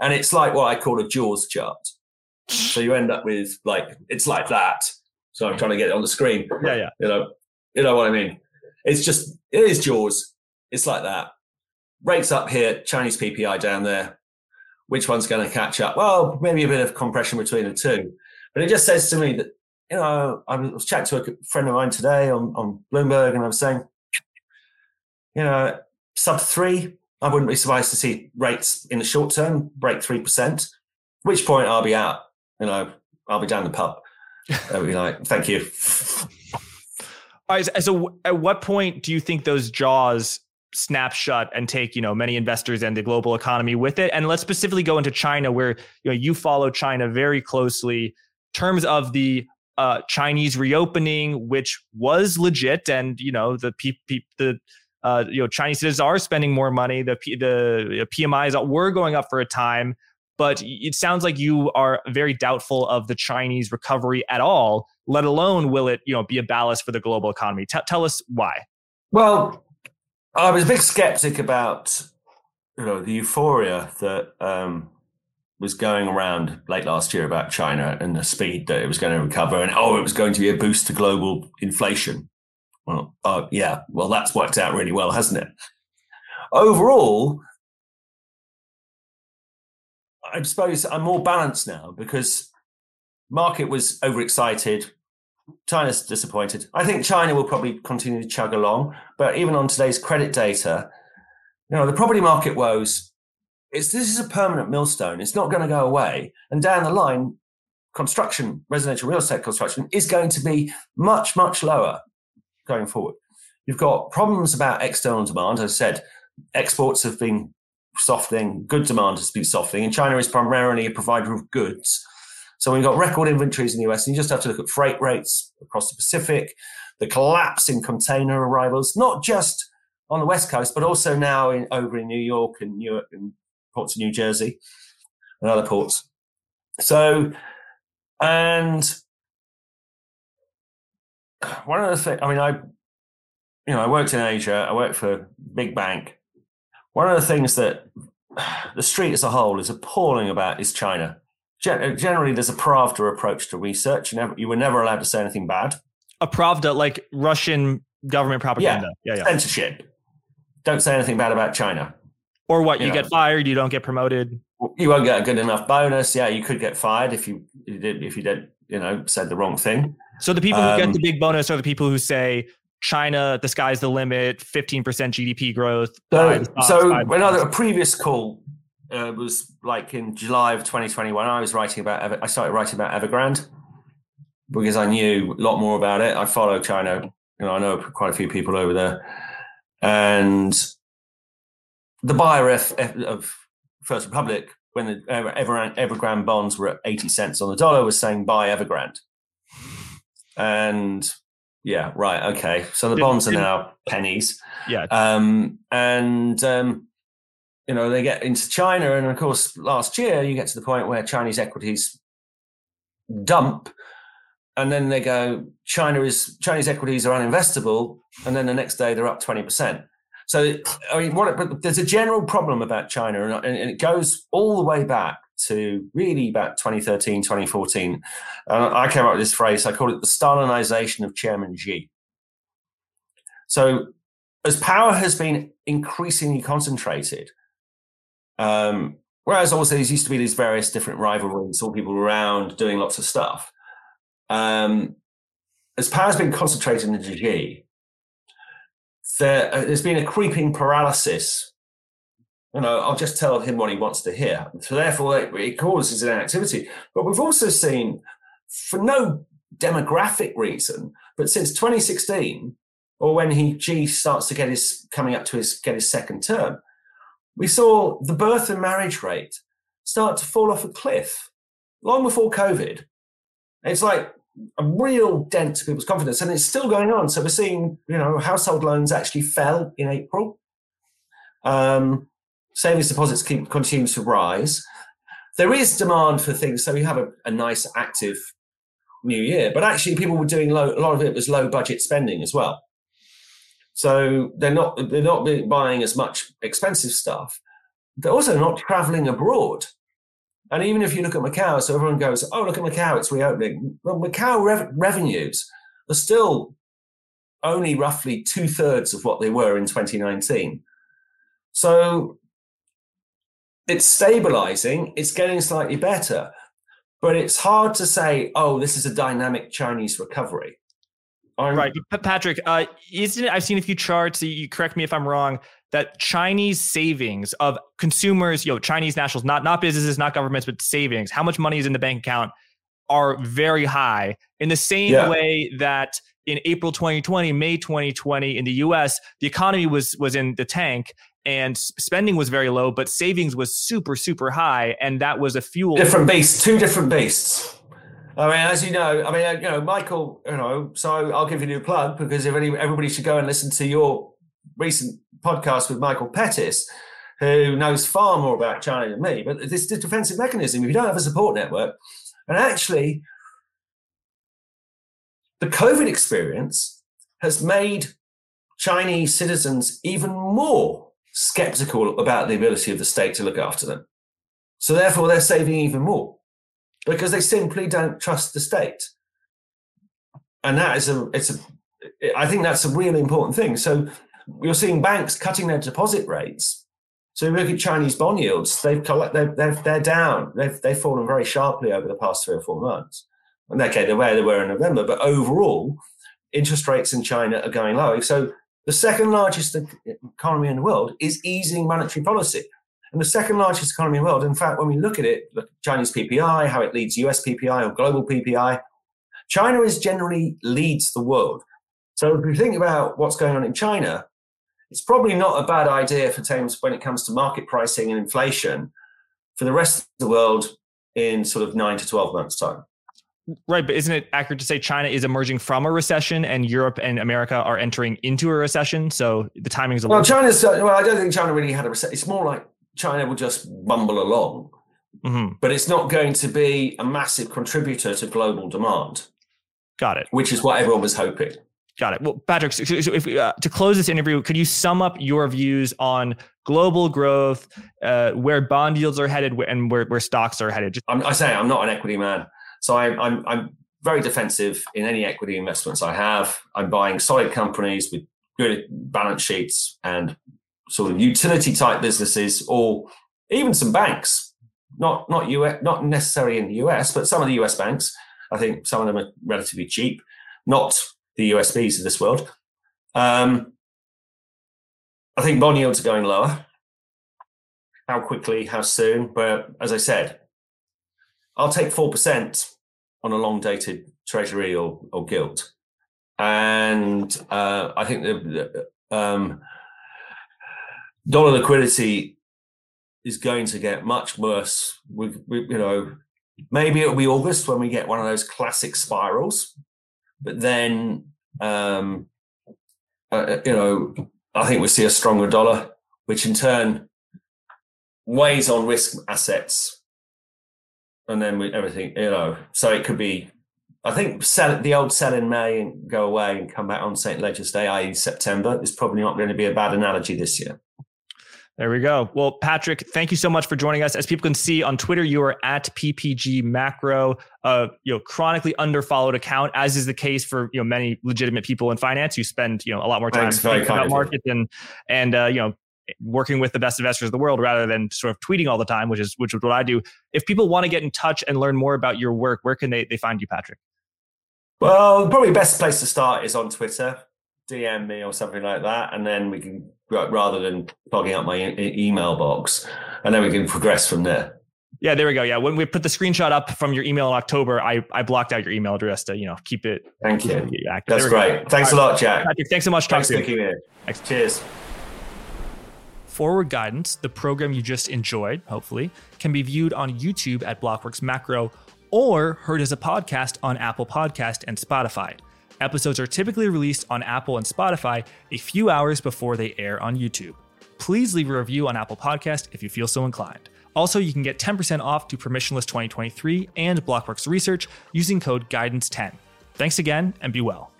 And it's like what I call a Jaws chart. So you end up with like it's like that. So I'm trying to get it on the screen Yeah. Yeah. you know, you know what I mean. It's just it is Jaws. It's like that. Rates up here, Chinese PPI down there. Which one's going to catch up? Well, maybe a bit of compression between the two, but it just says to me that you know I was chatting to a friend of mine today on on Bloomberg, and I was saying, you know, sub three. I wouldn't be surprised to see rates in the short term break three percent. Which point I'll be out. You know, I'll be down the pub. I'll be like, thank you. All right. So, at what point do you think those jaws snap shut and take you know many investors and the global economy with it? And let's specifically go into China, where you know you follow China very closely. Terms of the uh, Chinese reopening, which was legit, and you know the pe- pe- the uh, you know Chinese citizens are spending more money. The P- the PMIs were going up for a time, but it sounds like you are very doubtful of the Chinese recovery at all. Let alone will it you know be a ballast for the global economy? T- tell us why. Well, I was a big skeptic about you know the euphoria that um, was going around late last year about China and the speed that it was going to recover, and oh, it was going to be a boost to global inflation. Well, uh, yeah, well, that's worked out really well, hasn't it? Overall, I suppose I'm more balanced now because market was overexcited. China's disappointed. I think China will probably continue to chug along, but even on today's credit data, you know, the property market woes, it's this is a permanent millstone. It's not going to go away. And down the line, construction, residential real estate construction is going to be much, much lower going forward. You've got problems about external demand. As I said, exports have been softening, good demand has been softening, and China is primarily a provider of goods. So we've got record inventories in the US, and you just have to look at freight rates across the Pacific, the collapse in container arrivals, not just on the West Coast, but also now in, over in New York and New York and ports of New Jersey and other ports. So, and one of the things, I mean, I, you know, I worked in Asia, I worked for a big bank. One of the things that the street as a whole is appalling about is China. Gen- generally, there's a Pravda approach to research. You, never, you were never allowed to say anything bad. A Pravda, like Russian government propaganda. Yeah, yeah. Censorship. Don't say anything bad about China. Or what? You You know. get fired, you don't get promoted. You won't get a good enough bonus. Yeah, you could get fired if you, if you did you know said the wrong thing. So the people who get Um, the big bonus are the people who say China, the sky's the limit, 15% GDP growth. So, so another a previous call uh, was like in July of 2021. I was writing about, I started writing about Evergrande because I knew a lot more about it. I follow China, you know, I know quite a few people over there. And the buyer of First Republic, when the Evergrande, Evergrande bonds were at 80 cents on the dollar, was saying buy Evergrande. And yeah, right, okay. So the bonds are now pennies. Yeah. Um, and um, you know, they get into China, and of course, last year you get to the point where Chinese equities dump, and then they go, China is Chinese equities are uninvestable, and then the next day they're up twenty percent. So, I mean, what? There's a general problem about China, and, and it goes all the way back to really about 2013, 2014. Uh, I came up with this phrase. I call it the Stalinization of Chairman Xi. So, as power has been increasingly concentrated, um, whereas also there used to be these various different rivalries, all people around doing lots of stuff. Um, as power has been concentrated in Xi, there, uh, there's been a creeping paralysis. You know, I'll just tell him what he wants to hear. So therefore, it, it causes an activity. But we've also seen, for no demographic reason, but since 2016, or when he Xi starts to get his coming up to his get his second term, we saw the birth and marriage rate start to fall off a cliff long before COVID. It's like a real dent to people's confidence, and it's still going on. So we're seeing, you know, household loans actually fell in April. Um, savings deposits keep continuing to rise. There is demand for things, so we have a, a nice active new year. But actually, people were doing low. A lot of it was low budget spending as well. So they're not they're not buying as much expensive stuff. They're also not traveling abroad. And even if you look at Macau, so everyone goes, "Oh, look at Macau, it's reopening." Well, Macau rev- revenues are still only roughly two thirds of what they were in 2019. So it's stabilizing. It's getting slightly better, but it's hard to say, "Oh, this is a dynamic Chinese recovery." I'm, right, Patrick. Uh, isn't it? I've seen a few charts. You correct me if I'm wrong. That Chinese savings of consumers, you know, Chinese nationals, not not businesses, not governments, but savings. How much money is in the bank account are very high. In the same yeah. way that in April 2020, May 2020, in the U.S., the economy was was in the tank and spending was very low, but savings was super super high, and that was a fuel. Different beasts, two different beasts. I mean, as you know, I mean, you know, Michael, you know, so I'll give you a plug because if any, everybody should go and listen to your recent podcast with Michael Pettis, who knows far more about China than me. But this, this defensive mechanism, if you don't have a support network, and actually, the COVID experience has made Chinese citizens even more skeptical about the ability of the state to look after them. So therefore, they're saving even more because they simply don't trust the state. And that is a, it's a, I think that's a really important thing. So you're seeing banks cutting their deposit rates. So you look at Chinese bond yields, they've they're, they're, they're down. They've, they've fallen very sharply over the past three or four months. And okay, they're where they were in November, but overall, interest rates in China are going low. So the second largest economy in the world is easing monetary policy and the second largest economy in the world. In fact, when we look at it, look at Chinese PPI, how it leads US PPI or global PPI, China is generally leads the world. So if you think about what's going on in China, it's probably not a bad idea for terms when it comes to market pricing and inflation for the rest of the world in sort of nine to 12 months' time. Right, but isn't it accurate to say China is emerging from a recession and Europe and America are entering into a recession? So the timing is a little. well. China's well. I don't think China really had a recession. It's more like China will just bumble along, mm-hmm. but it's not going to be a massive contributor to global demand. Got it. Which is what everyone was hoping. Got it. Well, Patrick, so if uh, to close this interview, could you sum up your views on global growth, uh, where bond yields are headed, and where, where stocks are headed? Just- i say I'm not an equity man, so I, I'm I'm very defensive in any equity investments I have. I'm buying solid companies with good balance sheets and sort of utility type businesses or even some banks, not not US, not necessarily in the US, but some of the US banks. I think some of them are relatively cheap, not the USBs of this world. Um, I think bond yields are going lower. How quickly, how soon? But as I said, I'll take 4% on a long dated treasury or, or gilt. And uh, I think the, the um, dollar liquidity is going to get much worse. We, we, you know, maybe it'll be August when we get one of those classic spirals, but then, um, uh, you know, I think we see a stronger dollar, which in turn weighs on risk assets, and then with everything, you know, so it could be. I think sell the old sell in May and go away and come back on St. Leger's Day, i.e., September, is probably not going to be a bad analogy this year. There we go. Well, Patrick, thank you so much for joining us. As people can see on Twitter, you are at PPG Macro, uh, you know, chronically underfollowed account, as is the case for you know many legitimate people in finance. You spend you know a lot more time thinking about markets and and uh, you know working with the best investors in the world rather than sort of tweeting all the time, which is which is what I do. If people want to get in touch and learn more about your work, where can they they find you, Patrick? Well, probably best place to start is on Twitter. DM me or something like that, and then we can rather than clogging up my e- email box, and then we can progress from there. Yeah, there we go. Yeah, when we put the screenshot up from your email in October, I, I blocked out your email address to you know keep it. Thank you. That's great. Go. Thanks a lot, Jack. Patrick, thanks so much. Thanks for here. Cheers. Forward Guidance, the program you just enjoyed, hopefully, can be viewed on YouTube at Blockworks Macro or heard as a podcast on Apple Podcast and Spotify. Episodes are typically released on Apple and Spotify a few hours before they air on YouTube. Please leave a review on Apple Podcast if you feel so inclined. Also, you can get 10% off to Permissionless 2023 and Blockworks Research using code GUIDANCE10. Thanks again and be well.